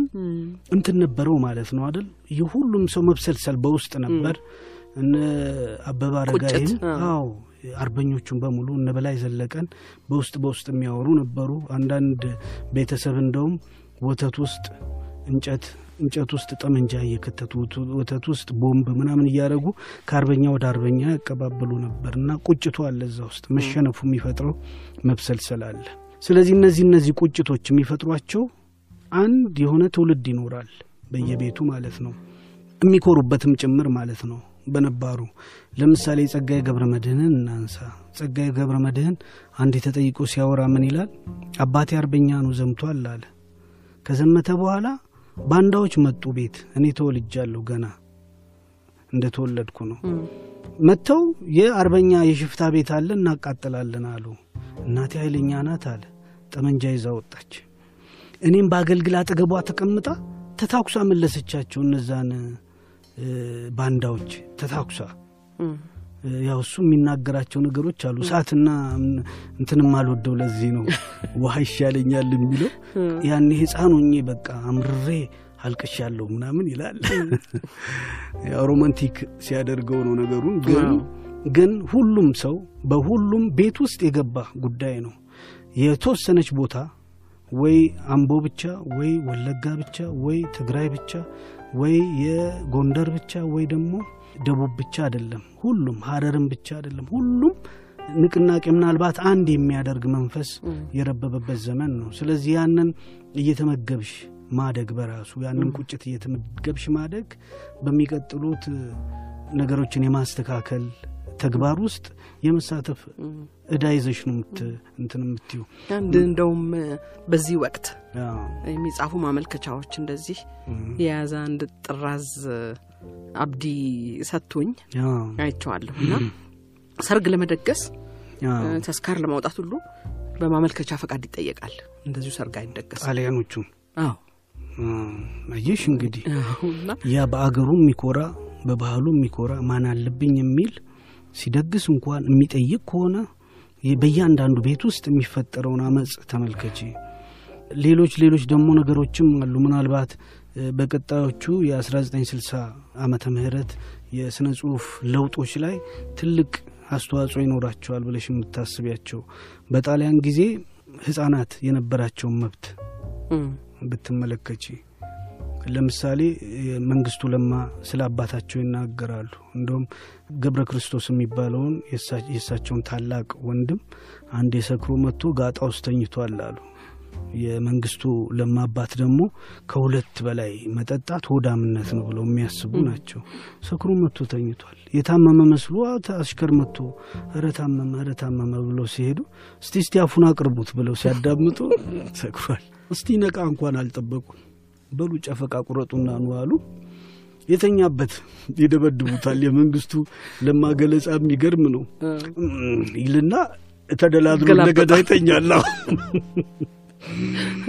እንትን ነበረው ማለት ነው አይደል? የሁሉም ሰው መብሰልሰል በውስጥ ነበር። እነ አበባ አረጋይም አዎ አርበኞቹን በሙሉ እነ በላይ ዘለቀን በውስጥ በውስጥ የሚያወሩ ነበሩ። አንዳንድ ቤተሰብ እንደውም ወተት ውስጥ እንጨት እንጨት ውስጥ ጠመንጃ እየከተቱ ወተት ውስጥ ቦምብ ምናምን እያደረጉ ከአርበኛ ወደ አርበኛ ያቀባበሉ ነበር እና ቁጭቱ አለ እዛ ውስጥ መሸነፉ የሚፈጥረው መብሰልሰል አለ። ስለዚህ እነዚህ እነዚህ ቁጭቶች የሚፈጥሯቸው አንድ የሆነ ትውልድ ይኖራል በየቤቱ ማለት ነው፣ የሚኮሩበትም ጭምር ማለት ነው። በነባሩ ለምሳሌ ጸጋዬ ገብረ መድህንን እናንሳ። ጸጋዬ ገብረ መድህን አንድ ተጠይቆ ሲያወራ ምን ይላል? አባቴ አርበኛ ነው ዘምቷል አለ። ከዘመተ በኋላ ባንዳዎች መጡ ቤት። እኔ ተወልጃለሁ ገና እንደ ተወለድኩ ነው። መጥተው የአርበኛ የሽፍታ ቤት አለ እናቃጥላለን አሉ። እናቴ ኃይለኛ ናት አለ። ጠመንጃ ይዛ ወጣች። እኔም በአገልግል አጠገቧ ተቀምጣ ተታኩሳ መለሰቻቸው እነዛን ባንዳዎች ተታኩሳ። ያው እሱ የሚናገራቸው ነገሮች አሉ። እሳትና እንትንም አልወደው ለዚህ ነው <laughs> ውሃ ይሻለኛል የሚለው። ያኔ ሕፃን ሆኜ በቃ አምርሬ አልቅሻለሁ ምናምን ይላል። <laughs> ያው ሮማንቲክ ሲያደርገው ነው ነገሩን። ግን ግን ሁሉም ሰው በሁሉም ቤት ውስጥ የገባ ጉዳይ ነው። የተወሰነች ቦታ ወይ አምቦ ብቻ ወይ ወለጋ ብቻ ወይ ትግራይ ብቻ ወይ የጎንደር ብቻ ወይ ደግሞ ደቡብ ብቻ አይደለም። ሁሉም ሀረርም ብቻ አይደለም። ሁሉም ንቅናቄ ምናልባት አንድ የሚያደርግ መንፈስ የረበበበት ዘመን ነው። ስለዚህ ያንን እየተመገብሽ ማደግ በራሱ ያንን ቁጭት እየተመገብሽ ማደግ በሚቀጥሉት ነገሮችን የማስተካከል ተግባር ውስጥ የመሳተፍ እዳ ይዘሽ ነው እንትን የምትዩ። አንድ እንደውም በዚህ ወቅት የሚጻፉ ማመልከቻዎች እንደዚህ የያዘ አንድ ጥራዝ አብዲ ሰጥቶኝ አይቼዋለሁ። እና ሰርግ ለመደገስ ተስካር ለማውጣት ሁሉ በማመልከቻ ፈቃድ ይጠየቃል። እንደዚሁ ሰርግ አይደገስ ጣሊያኖቹ። አዎ። አየሽ እንግዲህ ያ በአገሩ የሚኮራ በባህሉ የሚኮራ ማን አለብኝ የሚል ሲደግስ እንኳን የሚጠይቅ ከሆነ በእያንዳንዱ ቤት ውስጥ የሚፈጠረውን አመፅ ተመልከቺ። ሌሎች ሌሎች ደግሞ ነገሮችም አሉ። ምናልባት በቀጣዮቹ የ1960 ዓመተ ምህረት የስነ ጽሁፍ ለውጦች ላይ ትልቅ አስተዋጽኦ ይኖራቸዋል ብለሽ የምታስቢያቸው በጣሊያን ጊዜ ህጻናት የነበራቸውን መብት ብትመለከቺ ለምሳሌ መንግስቱ ለማ ስለ አባታቸው ይናገራሉ። እንደውም ገብረ ክርስቶስ የሚባለውን የእሳቸውን ታላቅ ወንድም አንድ የሰክሮ መጥቶ ጋጣ ውስጥ ተኝቷል አሉ። የመንግስቱ ለማ አባት ደግሞ ከሁለት በላይ መጠጣት ሆዳምነት ነው ብለው የሚያስቡ ናቸው። ሰክሮ መጥቶ ተኝቷል። የታመመ መስሎ አሽከር መጥቶ እረ ታመመ፣ እረ ታመመ ብለው ሲሄዱ እስቲ እስቲ አፉን አቅርቡት ብለው ሲያዳምጡ <laughs> ሰክሯል። እስቲ ነቃ እንኳን አልጠበቁም። በሉ ጨፈቃ ቁረጡና ኑ አሉ። የተኛበት ይደበድቡታል። የመንግስቱ ለማ ገለጻ የሚገርም ነው ይልና ተደላድሎ እንደገና ይተኛል። <laughs>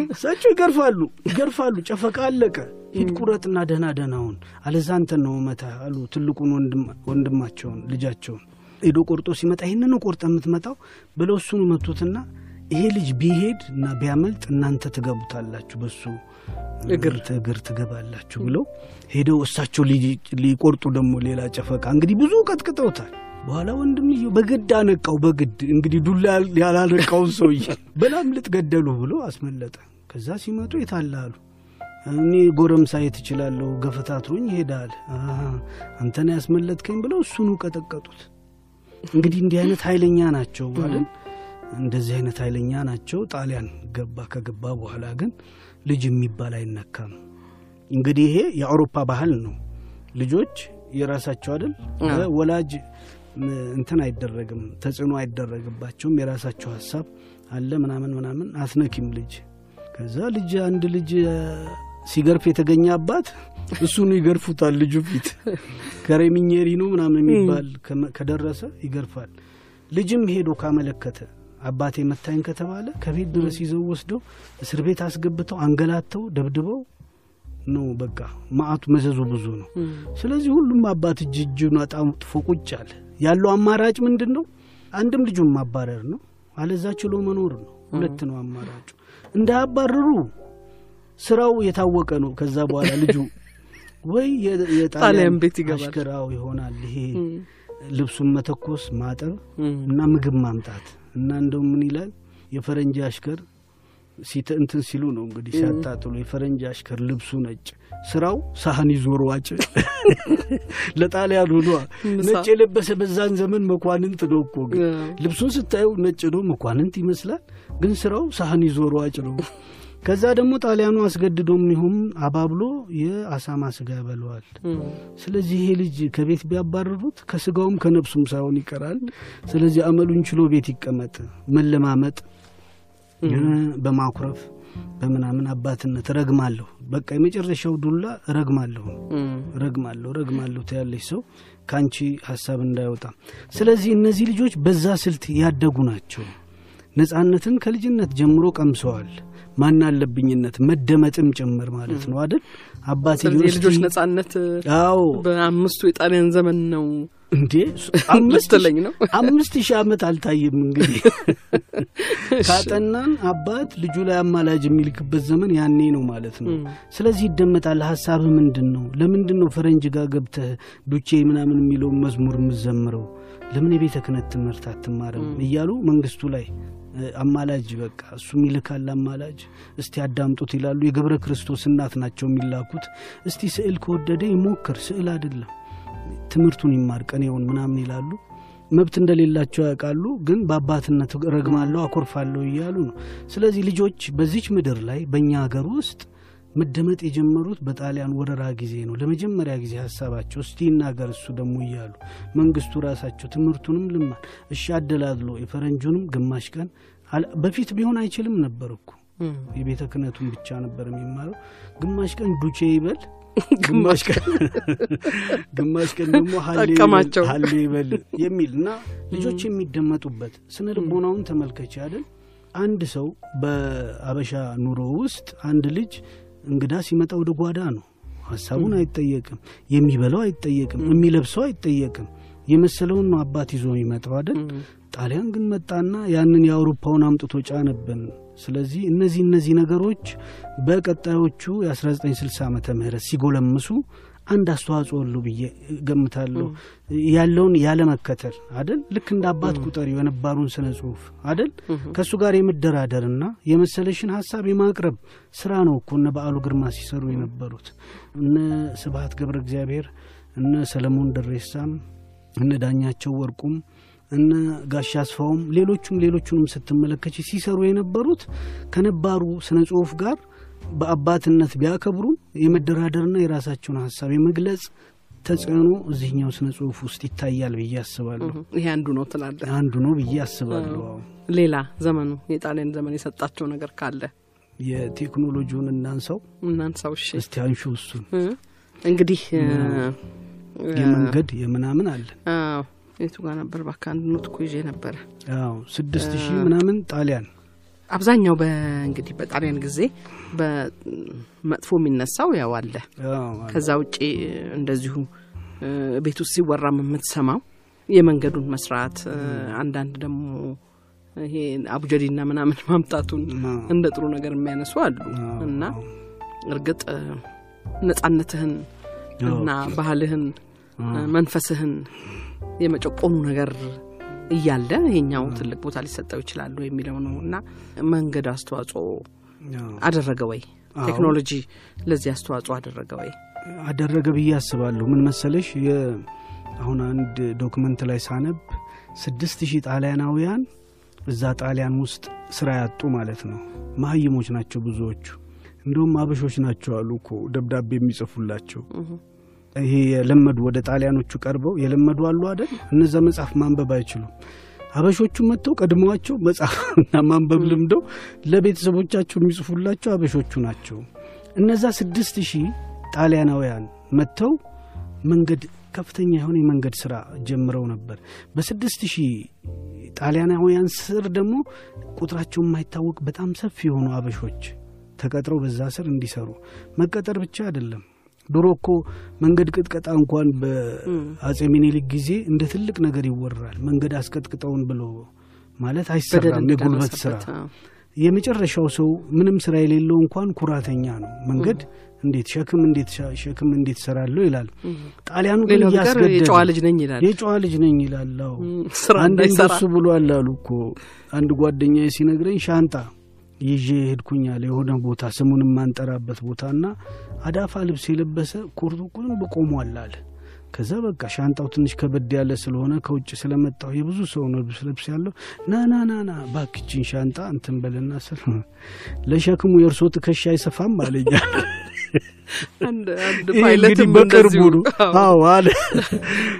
እሳቸው ይገርፋሉ ይገርፋሉ። ጨፈቃ አለቀ። ሂድ ቁረጥና ደህና ደህናውን አለዛ አንተን ነው መታ አሉ። ትልቁን ወንድማቸውን ልጃቸውን ሄዶ ቆርጦ ሲመጣ ይህንን ቆርጠ የምትመጣው ብለው እሱን መቱትና ይሄ ልጅ ቢሄድ እና ቢያመልጥ እናንተ ትገቡታላችሁ በሱ እግር እግር ትገባላችሁ ብለው ሄደው እሳቸው ሊቆርጡ ደግሞ ሌላ ጨፈቃ እንግዲህ ብዙ ቀጥቅጠውታል። በኋላ ወንድምየው በግድ አነቃው። በግድ እንግዲህ ዱላ ያላነቃውን ሰውዬ በላምልጥ ገደሉ ብሎ አስመለጠ። ከዛ ሲመጡ የታላሉ እኔ ጎረምሳ የት እችላለሁ ገፈታትሮኝ ይሄዳል አንተን ያስመለጥከኝ ብለው እሱኑ ቀጠቀጡት። እንግዲህ እንዲህ አይነት ኃይለኛ ናቸው አይደል? እንደዚህ አይነት ኃይለኛ ናቸው። ጣሊያን ገባ። ከገባ በኋላ ግን ልጅ የሚባል አይነካም። እንግዲህ ይሄ የአውሮፓ ባህል ነው። ልጆች የራሳቸው አይደል ወላጅ እንትን አይደረግም፣ ተጽዕኖ አይደረግባቸውም። የራሳቸው ሀሳብ አለ ምናምን ምናምን አትነኪም ልጅ። ከዛ ልጅ አንድ ልጅ ሲገርፍ የተገኘ አባት እሱኑ ይገርፉታል ልጁ ፊት ከሬሚኘሪ ነው ምናምን የሚባል ከደረሰ ይገርፋል። ልጅም ሄዶ ካመለከተ አባቴ መታኝ ከተባለ ከቤት ድረስ ይዘው ወስደው እስር ቤት አስገብተው አንገላተው ደብድበው ነው በቃ ማአቱ መዘዙ ብዙ ነው። ስለዚህ ሁሉም አባት እጅ እጁን አጣጥፎ ቁጭ አለ። ያለው አማራጭ ምንድን ነው? አንድም ልጁን ማባረር ነው፣ አለዛ ችሎ መኖር ነው። ሁለት ነው አማራጩ። እንዳያባረሩ ስራው የታወቀ ነው። ከዛ በኋላ ልጁ <laughs> ወይ ጣሊያን ቤት አሽከራው ይሆናል። ይሄ ልብሱን መተኮስ፣ ማጠብ እና ምግብ ማምጣት እና እንደው ምን ይላል የፈረንጅ አሽከር እንትን ሲሉ ነው እንግዲህ ሲያጣጥሉ፣ የፈረንጅ አሽከር ልብሱ ነጭ፣ ስራው ሳህን ይዞ ሯጭ። <laughs> ለጣሊያን ሆኗ ነጭ የለበሰ በዛን ዘመን መኳንንት ነው እኮ። ግን ልብሱን ስታየው ነጭ ነው፣ መኳንንት ይመስላል። ግን ስራው ሳህን ይዞ ሯጭ ነው። ከዛ ደግሞ ጣሊያኑ አስገድዶም ይሁን አባብሎ የአሳማ ስጋ ያበለዋል። ስለዚህ ይሄ ልጅ ከቤት ቢያባረሩት ከስጋውም ከነብሱም ሳይሆን ይቀራል። ስለዚህ አመሉን ችሎ ቤት ይቀመጥ፣ መለማመጥ በማኩረፍ በምናምን አባትነት ረግማለሁ፣ በቃ የመጨረሻው ዱላ ረግማለሁ ረግማለሁ ረግማለሁ ትያለች ሰው ከአንቺ ሀሳብ እንዳይወጣ። ስለዚህ እነዚህ ልጆች በዛ ስልት ያደጉ ናቸው። ነጻነትን ከልጅነት ጀምሮ ቀምሰዋል። ማን አለብኝነት መደመጥም ጭምር ማለት ነው አይደል? አባቴ የልጆች ነጻነት አዎ በአምስቱ የጣሊያን ዘመን ነው እንዴ አምስት ለኝ ነው አምስት ሺህ ዓመት አልታየም። እንግዲህ ካጠናን አባት ልጁ ላይ አማላጅ የሚልክበት ዘመን ያኔ ነው ማለት ነው። ስለዚህ ይደመጣል። ሀሳብህ ምንድን ነው? ለምንድን ነው ፈረንጅ ጋር ገብተህ ዱቼ ምናምን የሚለውን መዝሙር የምዘምረው? ለምን የቤተ ክህነት ትምህርት አትማርም? እያሉ መንግስቱ ላይ አማላጅ በቃ እሱም ይልካል አማላጅ። እስቲ አዳምጡት ይላሉ። የገብረ ክርስቶስ እናት ናቸው የሚላኩት። እስቲ ስዕል ከወደደ ይሞክር፣ ስዕል አይደለም ትምህርቱን ይማር ቀኔውን ምናምን ይላሉ። መብት እንደሌላቸው ያውቃሉ። ግን በአባትነት ረግማለሁ፣ አኮርፋለሁ እያሉ ነው። ስለዚህ ልጆች በዚች ምድር ላይ በእኛ ሀገር ውስጥ መደመጥ የጀመሩት በጣሊያን ወረራ ጊዜ ነው። ለመጀመሪያ ጊዜ ሀሳባቸው እስቲ ይናገር እሱ ደግሞ እያሉ መንግስቱ ራሳቸው ትምህርቱንም ልማር እሺ አደላድሎ የፈረንጁንም ግማሽ ቀን በፊት ቢሆን አይችልም ነበር እኮ የቤተ ክህነቱን ብቻ ነበር የሚማረው። ግማሽ ቀን ዱቼ ይበል <laughs> ግማሽ ቀን ግማሽ ቀን <laughs> ደግሞ ጠቀማቸው ሀሌ ይበል የሚል እና ልጆች የሚደመጡበት ስነ ልቦናውን ተመልከች አይደል። አንድ ሰው በአበሻ ኑሮ ውስጥ አንድ ልጅ እንግዳ ሲመጣ ወደ ጓዳ ነው። ሀሳቡን አይጠየቅም፣ የሚበላው አይጠየቅም፣ የሚለብሰው አይጠየቅም። የመሰለውን ነው አባት ይዞ የሚመጣው አይደል። ጣሊያን ግን መጣና ያንን የአውሮፓውን አምጥቶ ጫነብን። ስለዚህ እነዚህ እነዚህ ነገሮች በቀጣዮቹ የ1960 ዓመተ ምህረት ሲጎለምሱ አንድ አስተዋጽኦ አሉ ብዬ ገምታለሁ። ያለውን ያለመከተል አደል ልክ እንደ አባት ቁጠሪ የነባሩን ስነ ጽሁፍ አደል ከእሱ ጋር የመደራደርና የመሰለሽን ሀሳብ የማቅረብ ስራ ነው እኮ እነ በዓሉ ግርማ ሲሰሩ የነበሩት። እነ ስብሀት ገብረ እግዚአብሔር እነ ሰለሞን ደሬሳም እነ ዳኛቸው ወርቁም እነ ጋሻ አስፋውም ሌሎቹም ሌሎቹንም ስትመለከች ሲሰሩ የነበሩት ከነባሩ ስነ ጽሁፍ ጋር በአባትነት ቢያከብሩም የመደራደርና የራሳቸውን ሀሳብ የመግለጽ ተጽዕኖ እዚህኛው ስነ ጽሁፍ ውስጥ ይታያል ብዬ አስባለሁ። ይሄ አንዱ ነው ትላለ? አንዱ ነው ብዬ አስባለሁ። ሌላ ዘመኑ የጣሊያን ዘመን የሰጣቸው ነገር ካለ የቴክኖሎጂውን እናንሳው እናንሳው። እሺ እስቲ አንሹ እሱን እንግዲህ የመንገድ የምናምን አለን የቱ ጋር ነበር? ባካ አንድ ኖት እኮ ይዤ ነበረ። ስድስት ሺህ ምናምን ጣሊያን። አብዛኛው በእንግዲህ በጣሊያን ጊዜ በመጥፎ የሚነሳው ያው አለ። ከዛ ውጪ እንደዚሁ ቤት ውስጥ ሲወራም የምትሰማው የመንገዱን መስራት፣ አንዳንድ ደግሞ ይሄ አቡጀዲና ምናምን ማምጣቱን እንደ ጥሩ ነገር የሚያነሱ አሉ። እና እርግጥ ነጻነትህን እና ባህልህን መንፈስህን የመጨቆኑ ነገር እያለ ይሄኛው ትልቅ ቦታ ሊሰጠው ይችላሉ የሚለው ነው እና መንገድ አስተዋጽኦ አደረገ ወይ? ቴክኖሎጂ ለዚህ አስተዋጽኦ አደረገ ወይ? አደረገ ብዬ አስባለሁ። ምን መሰለሽ አሁን አንድ ዶክመንት ላይ ሳነብ ስድስት ሺህ ጣሊያናውያን እዛ ጣሊያን ውስጥ ስራ ያጡ ማለት ነው። መሀይሞች ናቸው ብዙዎቹ። እንደውም አበሾች ናቸው አሉ እኮ ደብዳቤ የሚጽፉላቸው ይሄ የለመዱ ወደ ጣሊያኖቹ ቀርበው የለመዱ አሉ አይደል? እነዛ መጽሐፍ ማንበብ አይችሉም። አበሾቹ መጥተው ቀድመዋቸው መጽሐፍና ማንበብ ልምደው ለቤተሰቦቻቸው የሚጽፉላቸው አበሾቹ ናቸው። እነዛ ስድስት ሺህ ጣሊያናውያን መጥተው መንገድ ከፍተኛ የሆነ የመንገድ ስራ ጀምረው ነበር። በስድስት ሺህ ጣሊያናውያን ስር ደግሞ ቁጥራቸው የማይታወቅ በጣም ሰፊ የሆኑ አበሾች ተቀጥረው በዛ ስር እንዲሰሩ መቀጠር ብቻ አይደለም ድሮ እኮ መንገድ ቅጥቀጣ እንኳን በአጼ ሚኒሊክ ጊዜ እንደ ትልቅ ነገር ይወራል። መንገድ አስቀጥቅጠውን ብሎ ማለት አይሰራም። የጉልበት ስራ የመጨረሻው ሰው ምንም ስራ የሌለው እንኳን ኩራተኛ ነው። መንገድ እንዴት ሸክም እንዴት ሸክም እንዴት ሰራለሁ ይላል። ጣሊያኑ ግን እያስገደደ የጨዋ ልጅ ነኝ ይላል። የጨዋ ልጅ ነኝ ይላል። አንድ እንደሱ ብሏል አሉ እኮ አንድ ጓደኛዬ ሲነግረኝ ሻንጣ ይዤ ሄድኩኛል የሆነ ቦታ ስሙን የማንጠራበት ቦታና አዳፋ ልብስ የለበሰ ኩርቱቁን በቆሟል አለ። ከዛ በቃ ሻንጣው ትንሽ ከበድ ያለ ስለሆነ ከውጭ ስለመጣው የብዙ ሰው ነው ልብስ ልብስ ያለው ና ና ና ና ባክችን ሻንጣ እንትን በልና ስል ለሸክሙ የእርሶ ትከሻ አይሰፋም አለኛል። ፓይለትም በቅርቡ ነው። አዎ። አለ።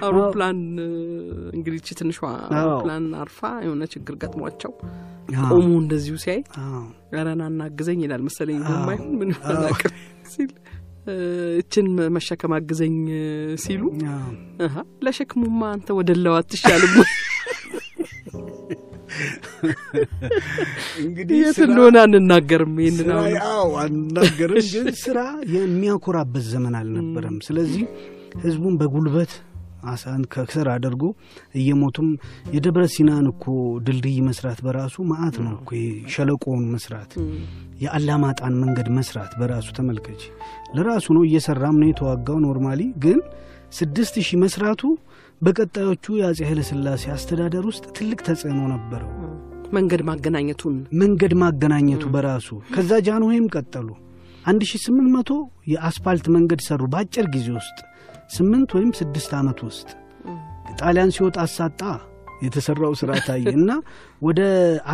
አውሮፕላን እንግዲህ ቺ ትንሿ አውሮፕላን አርፋ የሆነ ችግር ገጥሟቸው ቆሙ እንደዚሁ ሲያይ ረና እናግዘኝ ይላል መሰለኝ። ማይሆን ምን ሲል እችን መሸከም አግዘኝ ሲሉ ለሸክሙማ አንተ ወደ ለው አትሻልም እንግዲህ የት እንደሆነ አንናገርም። ይህንን አዎ አንናገርም፣ ግን ስራ የሚያኮራበት ዘመን አልነበረም። <laughs> ስለዚህ ህዝቡን በጉልበት አሳን ከስር አድርጎ እየሞቱም የደብረ ሲናን እኮ ድልድይ መስራት በራሱ መዓት ነው እኮ ሸለቆውን መስራት የአላማጣን መንገድ መስራት በራሱ ተመልከች። ለራሱ ነው እየሰራም ነው የተዋጋው። normally ግን ስድስት ሺህ መስራቱ በቀጣዮቹ የአጼ ኃይለሥላሴ አስተዳደር ውስጥ ትልቅ ተጽዕኖ ነበረው። መንገድ ማገናኘቱን መንገድ ማገናኘቱ በራሱ ከዛ ጃንሆይም ቀጠሉ። አንድ ሺህ ስምንት መቶ የአስፓልት መንገድ ሰሩ በአጭር ጊዜ ውስጥ ስምንት ወይም ስድስት ዓመት ውስጥ ጣሊያን ሲወጣ አሳጣ የተሰራው ስራ ታየ እና ወደ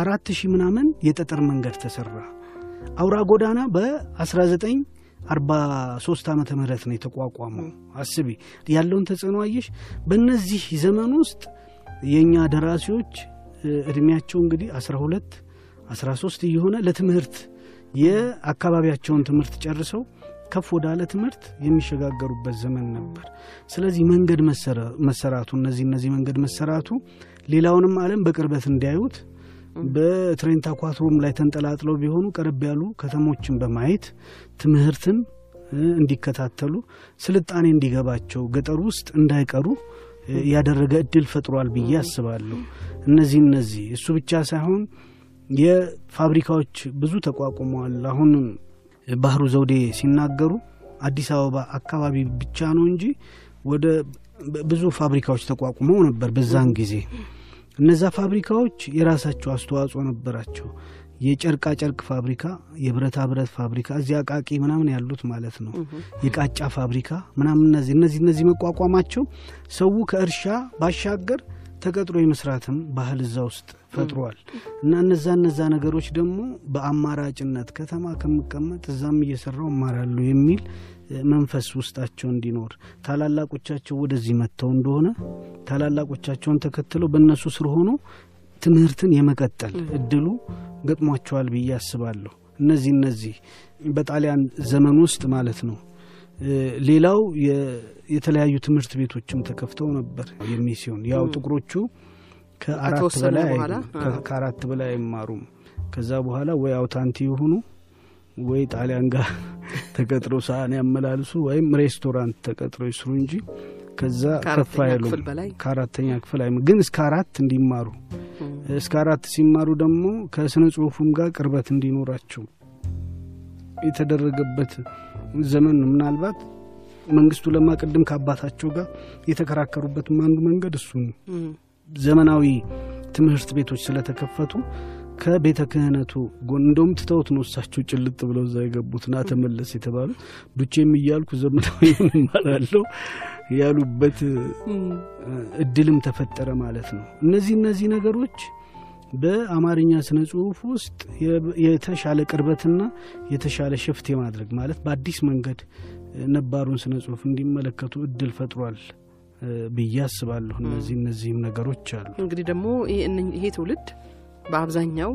አራት ሺህ ምናምን የጠጠር መንገድ ተሰራ። አውራ ጎዳና በ1943 ዓመተ ምህረት ነው የተቋቋመው። አስቢ ያለውን ተጽዕኖ አየሽ። በእነዚህ ዘመን ውስጥ የእኛ ደራሲዎች እድሜያቸው እንግዲህ 12 13 እየሆነ ለትምህርት የአካባቢያቸውን ትምህርት ጨርሰው ከፍ ወዳለ ትምህርት የሚሸጋገሩበት ዘመን ነበር። ስለዚህ መንገድ መሰራቱ እነዚህ እነዚህ መንገድ መሰራቱ ሌላውንም ዓለም በቅርበት እንዲያዩት በትሬንት አኳትሮም ላይ ተንጠላጥለው ቢሆኑ ቀረብ ያሉ ከተሞችን በማየት ትምህርትን እንዲከታተሉ ስልጣኔ እንዲገባቸው ገጠር ውስጥ እንዳይቀሩ ያደረገ እድል ፈጥሯል ብዬ አስባለሁ። እነዚህ እነዚህ እሱ ብቻ ሳይሆን የፋብሪካዎች ብዙ ተቋቁመዋል። አሁን ባህሩ ዘውዴ ሲናገሩ አዲስ አበባ አካባቢ ብቻ ነው እንጂ ወደ ብዙ ፋብሪካዎች ተቋቁመው ነበር በዛን ጊዜ። እነዛ ፋብሪካዎች የራሳቸው አስተዋጽኦ ነበራቸው። የጨርቃ ጨርቅ ፋብሪካ፣ የብረታ ብረት ፋብሪካ እዚያ አቃቂ ምናምን ያሉት ማለት ነው። የቃጫ ፋብሪካ ምናምን እነዚህ እነዚህ እነዚህ መቋቋማቸው ሰው ከእርሻ ባሻገር ተቀጥሮ የመስራትም ባህል እዛ ውስጥ ፈጥሯል እና እነዛ እነዛ ነገሮች ደግሞ በአማራጭነት ከተማ ከምቀመጥ እዛም እየሰራው እማራለሁ የሚል መንፈስ ውስጣቸው እንዲኖር ታላላቆቻቸው ወደዚህ መጥተው እንደሆነ ታላላቆቻቸውን ተከትለው በእነሱ ስር ሆኖ ትምህርትን የመቀጠል እድሉ ገጥሟቸዋል ብዬ አስባለሁ። እነዚህ እነዚህ በጣሊያን ዘመን ውስጥ ማለት ነው። ሌላው የተለያዩ ትምህርት ቤቶችም ተከፍተው ነበር። የሚሲዮን ያው ጥቁሮቹ ከአራት በላይ አይማሩም። ከዛ በኋላ ወይ አውታንቲ የሆኑ ወይ ጣሊያን ጋር <laughs> ተቀጥረው ሳህን ያመላልሱ ወይም ሬስቶራንት ተቀጥረው ይስሩ እንጂ ከዛ ከፍ አይሉም። ከአራተኛ ክፍል አይ ግን እስከ አራት እንዲማሩ። እስከ አራት ሲማሩ ደግሞ ከስነ ጽሁፉም ጋር ቅርበት እንዲኖራቸው የተደረገበት ዘመን ነው። ምናልባት መንግስቱ ለማ ቅድም ከአባታቸው ጋር የተከራከሩበትም አንዱ መንገድ እሱ ነው። ዘመናዊ ትምህርት ቤቶች ስለተከፈቱ ከቤተ ክህነቱ ጎን እንደውም ትተውት ነው እሳቸው ጭልጥ ብለው እዛ የገቡት ና ተመለስ የተባሉት ዱቼም እያልኩ ዘመናዊ <laughs> እማራለሁ ያሉበት እድልም ተፈጠረ ማለት ነው። እነዚህ እነዚህ ነገሮች በአማርኛ ስነ ጽሁፍ ውስጥ የተሻለ ቅርበትና የተሻለ ሽፍት የማድረግ ማለት በአዲስ መንገድ ነባሩን ስነ ጽሁፍ እንዲመለከቱ እድል ፈጥሯል ብዬ አስባለሁ። እነዚህ እነዚህም ነገሮች አሉ። እንግዲህ ደግሞ ይሄ ትውልድ በአብዛኛው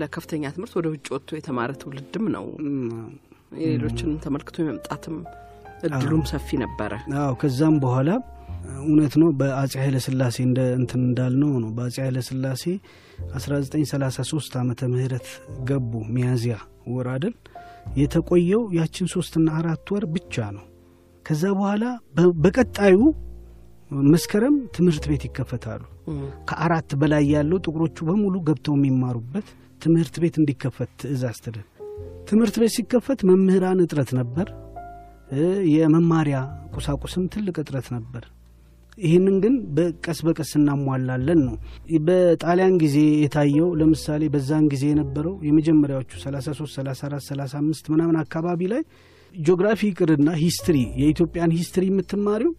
ለከፍተኛ ትምህርት ወደ ውጭ ወጥቶ የተማረ ትውልድም ነው። የሌሎችን ተመልክቶ የመምጣትም እድሉም ሰፊ ነበረ። አዎ ከዛም በኋላ እውነት ነው በአጼ ኃይለ ስላሴ እንደ እንትን እንዳልነው ነው። በአጼ ኃይለ ስላሴ 1933 ዓመተ ምህረት ገቡ ሚያዝያ ወር አይደል የተቆየው ያችን ሶስትና አራት ወር ብቻ ነው። ከዛ በኋላ በቀጣዩ መስከረም ትምህርት ቤት ይከፈታሉ። ከአራት በላይ ያለው ጥቁሮቹ በሙሉ ገብተው የሚማሩበት ትምህርት ቤት እንዲከፈት ትእዛዝ ተደረገ። ትምህርት ቤት ሲከፈት መምህራን እጥረት ነበር። የመማሪያ ቁሳቁስም ትልቅ እጥረት ነበር። ይህንን ግን በቀስ በቀስ እናሟላለን ነው። በጣሊያን ጊዜ የታየው ለምሳሌ በዛን ጊዜ የነበረው የመጀመሪያዎቹ 33፣ 34፣ 35 ምናምን አካባቢ ላይ ጂኦግራፊ ይቅርና history የኢትዮጵያን history የምትማሪው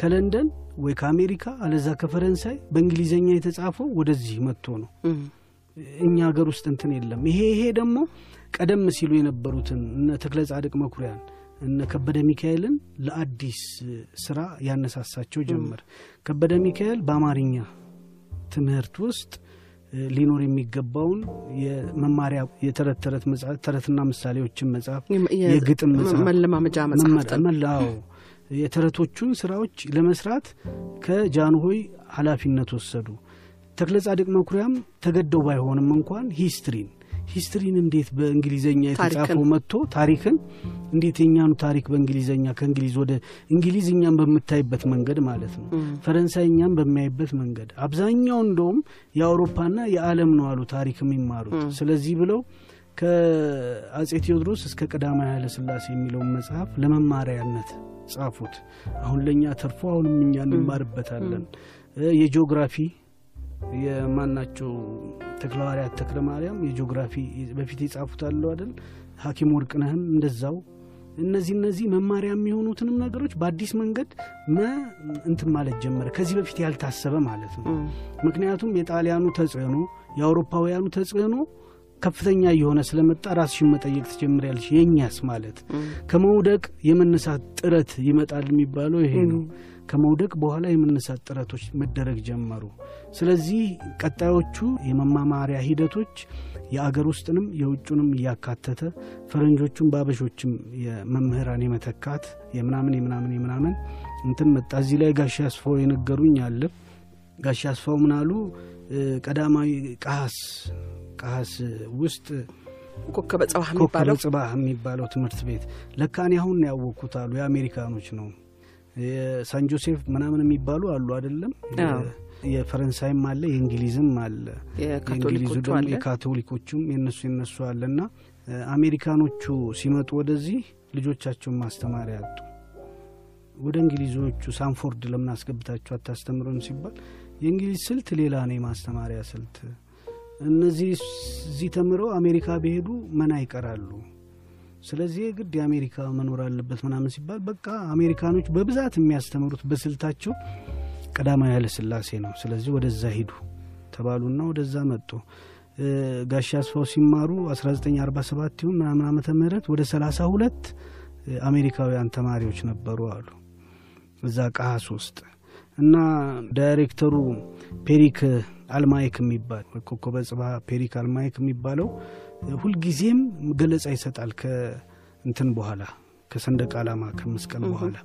ከለንደን ወይ ከአሜሪካ አለዛ ከፈረንሳይ በእንግሊዝኛ የተጻፈው ወደዚህ መጥቶ ነው። እኛ ሀገር ውስጥ እንትን የለም። ይሄ ይሄ ደግሞ ቀደም ሲሉ የነበሩትን እነ ተክለ ጻድቅ መኩሪያን እነ ከበደ ሚካኤልን ለአዲስ ስራ ያነሳሳቸው ጀመር። ከበደ ሚካኤል በአማርኛ ትምህርት ውስጥ ሊኖር የሚገባውን የመማሪያ የተረት ተረት ተረትና ምሳሌዎችን መጽሐፍ፣ የግጥም መለማመጃ መጽሐፍ የተረቶቹን ስራዎች ለመስራት ከጃንሆይ ኃላፊነት ወሰዱ። ተክለ ጻድቅ መኩሪያም ተገደው ባይሆንም እንኳን history ን history ን እንዴት በእንግሊዝኛ የተጻፈው መጥቶ ታሪክን እንዴት የኛኑ ታሪክ በእንግሊዝኛ ከእንግሊዝ ወደ እንግሊዝኛን በምታይበት መንገድ ማለት ነው፣ ፈረንሳይኛን በሚያይበት መንገድ አብዛኛው እንደውም የአውሮፓና የዓለም ነው አሉ ታሪክ የሚማሩት። ስለዚህ ብለው ከአጼ ቴዎድሮስ እስከ ቀዳማዊ ኃይለ ሥላሴ የሚለውን መጽሐፍ ለመማሪያነት ጻፉት። አሁን ለእኛ ተርፎ አሁንም እኛ እንማርበታለን። የጂኦግራፊ የማናቸው ተክለሐዋርያት ተክለ ማርያም የጂኦግራፊ በፊት የጻፉት አለው አይደል? ሐኪም ወርቅነህም እንደዛው። እነዚህ እነዚህ መማሪያ የሚሆኑትንም ነገሮች በአዲስ መንገድ እንትን ማለት ጀመረ። ከዚህ በፊት ያልታሰበ ማለት ነው። ምክንያቱም የጣሊያኑ ተጽዕኖ የአውሮፓውያኑ ተጽዕኖ ከፍተኛ እየሆነ ስለመጣ ራስሽን መጠየቅ ትጀምሪያለሽ። የእኛስ ማለት ከመውደቅ የመነሳት ጥረት ይመጣል የሚባለው ይሄ ነው። ከመውደቅ በኋላ የመነሳት ጥረቶች መደረግ ጀመሩ። ስለዚህ ቀጣዮቹ የመማማሪያ ሂደቶች የአገር ውስጥንም የውጩንም እያካተተ ፈረንጆቹም በአበሾችም የመምህራን የመተካት የምናምን የምናምን የምናምን እንትን መጣ። እዚህ ላይ ጋሻ አስፋው የነገሩኝ አለ። ጋሻ አስፋው ምናሉ ቀዳማዊ ቃስ ቃስ ውስጥ ኮከበ ጽባህ የሚባለው ትምህርት ቤት ለካኔ አሁን ያወቅኩት አሉ። የአሜሪካኖች ነው። የሳን ጆሴፍ ምናምን የሚባሉ አሉ አይደለም። የፈረንሳይም አለ የእንግሊዝም አለ። የእንግሊዙ ደግሞ የካቶሊኮቹም የነሱ የነሱ አለ እና አሜሪካኖቹ ሲመጡ ወደዚህ ልጆቻቸውን ማስተማሪያ ያጡ። ወደ እንግሊዞቹ ሳንፎርድ ለምን አስገብታችሁ አታስተምረን ሲባል የእንግሊዝ ስልት ሌላ ነው የማስተማሪያ ስልት እነዚህ እዚህ ተምረው አሜሪካ ቢሄዱ መና ይቀራሉ። ስለዚህ ግድ የአሜሪካ መኖር አለበት ምናምን ሲባል በቃ አሜሪካኖች በብዛት የሚያስተምሩት በስልታቸው ቀዳማዊ ኃይለ ሥላሴ ነው። ስለዚህ ወደዛ ሂዱ ተባሉና ወደዛ መጡ። ጋሻ አስፋው ሲማሩ 1947 ይሁን ምናምን ዓመተ ምህረት ወደ 32 አሜሪካውያን ተማሪዎች ነበሩ አሉ እዛ ቃሀስ ውስጥ እና ዳይሬክተሩ ፔሪክ አልማይክ የሚባል ኮከበ ፔሪክ አልማይክ የሚባለው ሁልጊዜም ገለጻ ይሰጣል ከእንትን በኋላ ከሰንደቅ ዓላማ ከመስቀል በኋላ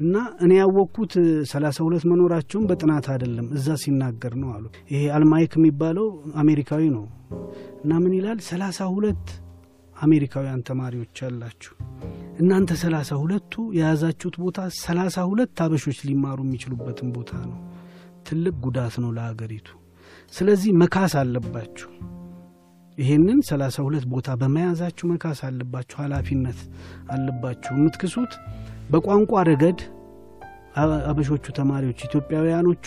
እና እኔ ያወቅኩት ሰላሳ ሁለት መኖራቸውን በጥናት አይደለም እዛ ሲናገር ነው አሉ። ይሄ አልማይክ የሚባለው አሜሪካዊ ነው እና ምን ይላል ሰላሳ ሁለት አሜሪካውያን ተማሪዎች አላችሁ እናንተ ሰላሳ ሁለቱ የያዛችሁት ቦታ ሰላሳ ሁለት አበሾች ሊማሩ የሚችሉበትን ቦታ ነው። ትልቅ ጉዳት ነው ለሀገሪቱ። ስለዚህ መካስ አለባችሁ። ይሄንን ሰላሳ ሁለት ቦታ በመያዛችሁ መካስ አለባችሁ፣ ኃላፊነት አለባችሁ። የምትክሱት በቋንቋ ረገድ አበሾቹ ተማሪዎች ኢትዮጵያውያኖቹ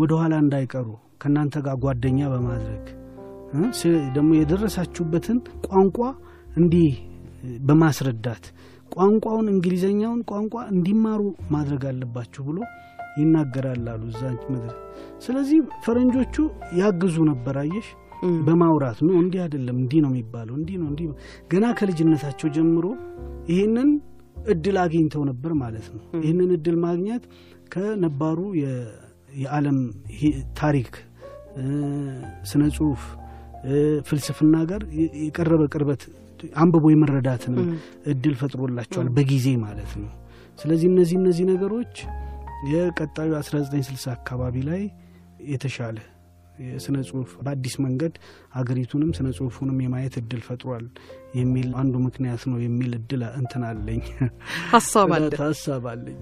ወደ ኋላ እንዳይቀሩ ከእናንተ ጋር ጓደኛ በማድረግ ደግሞ የደረሳችሁበትን ቋንቋ እንዲህ በማስረዳት ቋንቋውን እንግሊዘኛውን ቋንቋ እንዲማሩ ማድረግ አለባችሁ ብሎ ይናገራል አሉ እዛ ምድር። ስለዚህ ፈረንጆቹ ያግዙ ነበር። አየሽ በማውራት ነው። እንዲህ አይደለም እንዲህ ነው የሚባለው እንዲህ ነው እንዲህ ገና ከልጅነታቸው ጀምሮ ይህንን እድል አግኝተው ነበር ማለት ነው። ይህንን እድል ማግኘት ከነባሩ የዓለም ታሪክ፣ ስነ ጽሁፍ፣ ፍልስፍና ጋር የቀረበ ቅርበት አንብቦ የመረዳትንም እድል ፈጥሮላቸዋል በጊዜ ማለት ነው። ስለዚህ እነዚህ እነዚህ ነገሮች የቀጣዩ 1960 አካባቢ ላይ የተሻለ የስነ ጽሁፍ በአዲስ መንገድ አገሪቱንም ስነ ጽሁፉንም የማየት እድል ፈጥሯል የሚል አንዱ ምክንያት ነው የሚል እድል እንትን አለኝ ሀሳብ አለኝ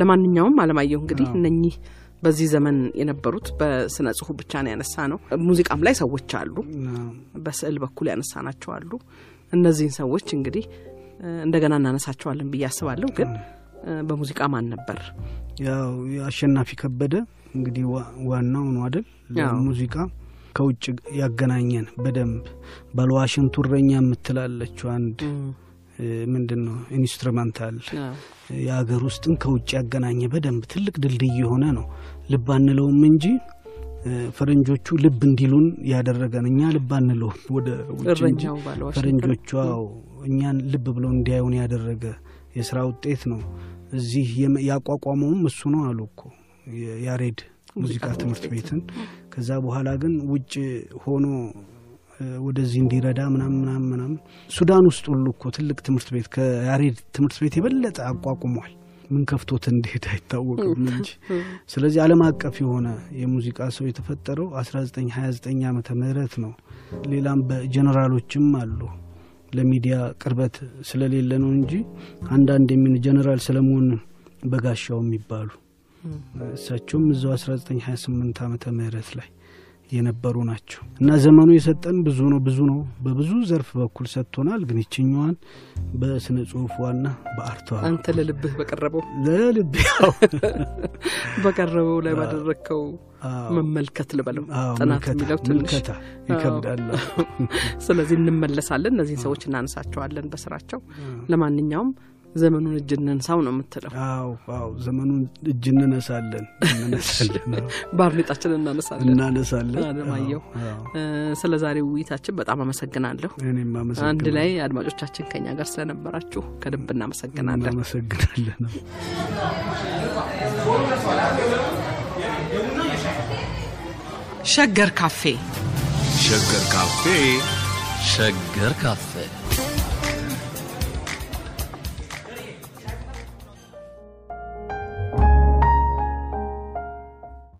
ለማንኛውም አለማየሁ እንግዲህ እነኚህ በዚህ ዘመን የነበሩት በስነ ጽሁፍ ብቻ ነው ያነሳ ነው። ሙዚቃም ላይ ሰዎች አሉ፣ በስዕል በኩል ያነሳናቸው አሉ። እነዚህን ሰዎች እንግዲህ እንደገና እናነሳቸዋለን ብዬ አስባለሁ። ግን በሙዚቃ ማን ነበር? ያው አሸናፊ ከበደ እንግዲህ ዋናው ነው አይደል? ሙዚቃ ከውጭ ያገናኘን በደንብ ባለዋሽንቱ እረኛ የምትላለችው አንድ ምንድን ነው ኢንስትሩመንታል የሀገር ውስጥን ከውጭ ያገናኘ በደንብ ትልቅ ድልድይ የሆነ ነው። ልብ አንለውም እንጂ ፈረንጆቹ ልብ እንዲሉን ያደረገን እኛ ልብ አንለውም ወደ ውጭ እንጂ ፈረንጆቹ አዎ እኛን ልብ ብለው እንዲያዩን ያደረገ የስራ ውጤት ነው። እዚህ ያቋቋመውም እሱ ነው አሉ እኮ ያሬድ ሙዚቃ ትምህርት ቤትን። ከዛ በኋላ ግን ውጭ ሆኖ ወደዚህ እንዲረዳ ምናም ምናም ምናም ሱዳን ውስጥ ሁሉ እኮ ትልቅ ትምህርት ቤት ከያሬድ ትምህርት ቤት የበለጠ አቋቁሟል። ምን ከፍቶት እንዴት አይታወቅም እንጂ። ስለዚህ ዓለም አቀፍ የሆነ የሙዚቃ ሰው የተፈጠረው 1929 ዓመተ ምህረት ነው። ሌላም በጀኔራሎችም አሉ ለሚዲያ ቅርበት ስለሌለ ነው እንጂ አንዳንድ የሚን ጀኔራል ሰለሞን በጋሻው የሚባሉ እሳቸውም እዛው 1928 ዓመተ ምህረት ላይ የነበሩ ናቸው። እና ዘመኑ የሰጠን ብዙ ነው ብዙ ነው። በብዙ ዘርፍ በኩል ሰጥቶናል። ግን ይችኛዋን በስነ ጽሁፏና በአርቷ አንተ ለልብህ በቀረበው? ለልብ ያው <laughs> በቀረበው ላይ ባደረግከው መመልከት ልበለው? ጥናት የሚለው ትንሽ? ይከብዳል። <laughs> ስለዚህ እንመለሳለን፣ እነዚህን ሰዎች እናነሳቸዋለን በስራቸው። ለማንኛውም ዘመኑን እጅ እንንሳው ነው የምትለው? አዎ አዎ፣ ዘመኑን እጅ እንነሳለን እንነሳለን፣ <laughs> ባርኔጣችን እናነሳለን እናነሳለን። አለማየሁ፣ ስለ ዛሬው ውይይታችን በጣም አመሰግናለሁ። እኔም አመሰግናለሁ። አንድ ላይ አድማጮቻችን ከኛ ጋር ስለነበራችሁ ከልብ እናመሰግናለን። እናመሰግናለን። ሸገር ካፌ ሸገር ካፌ ሸገር ካፌ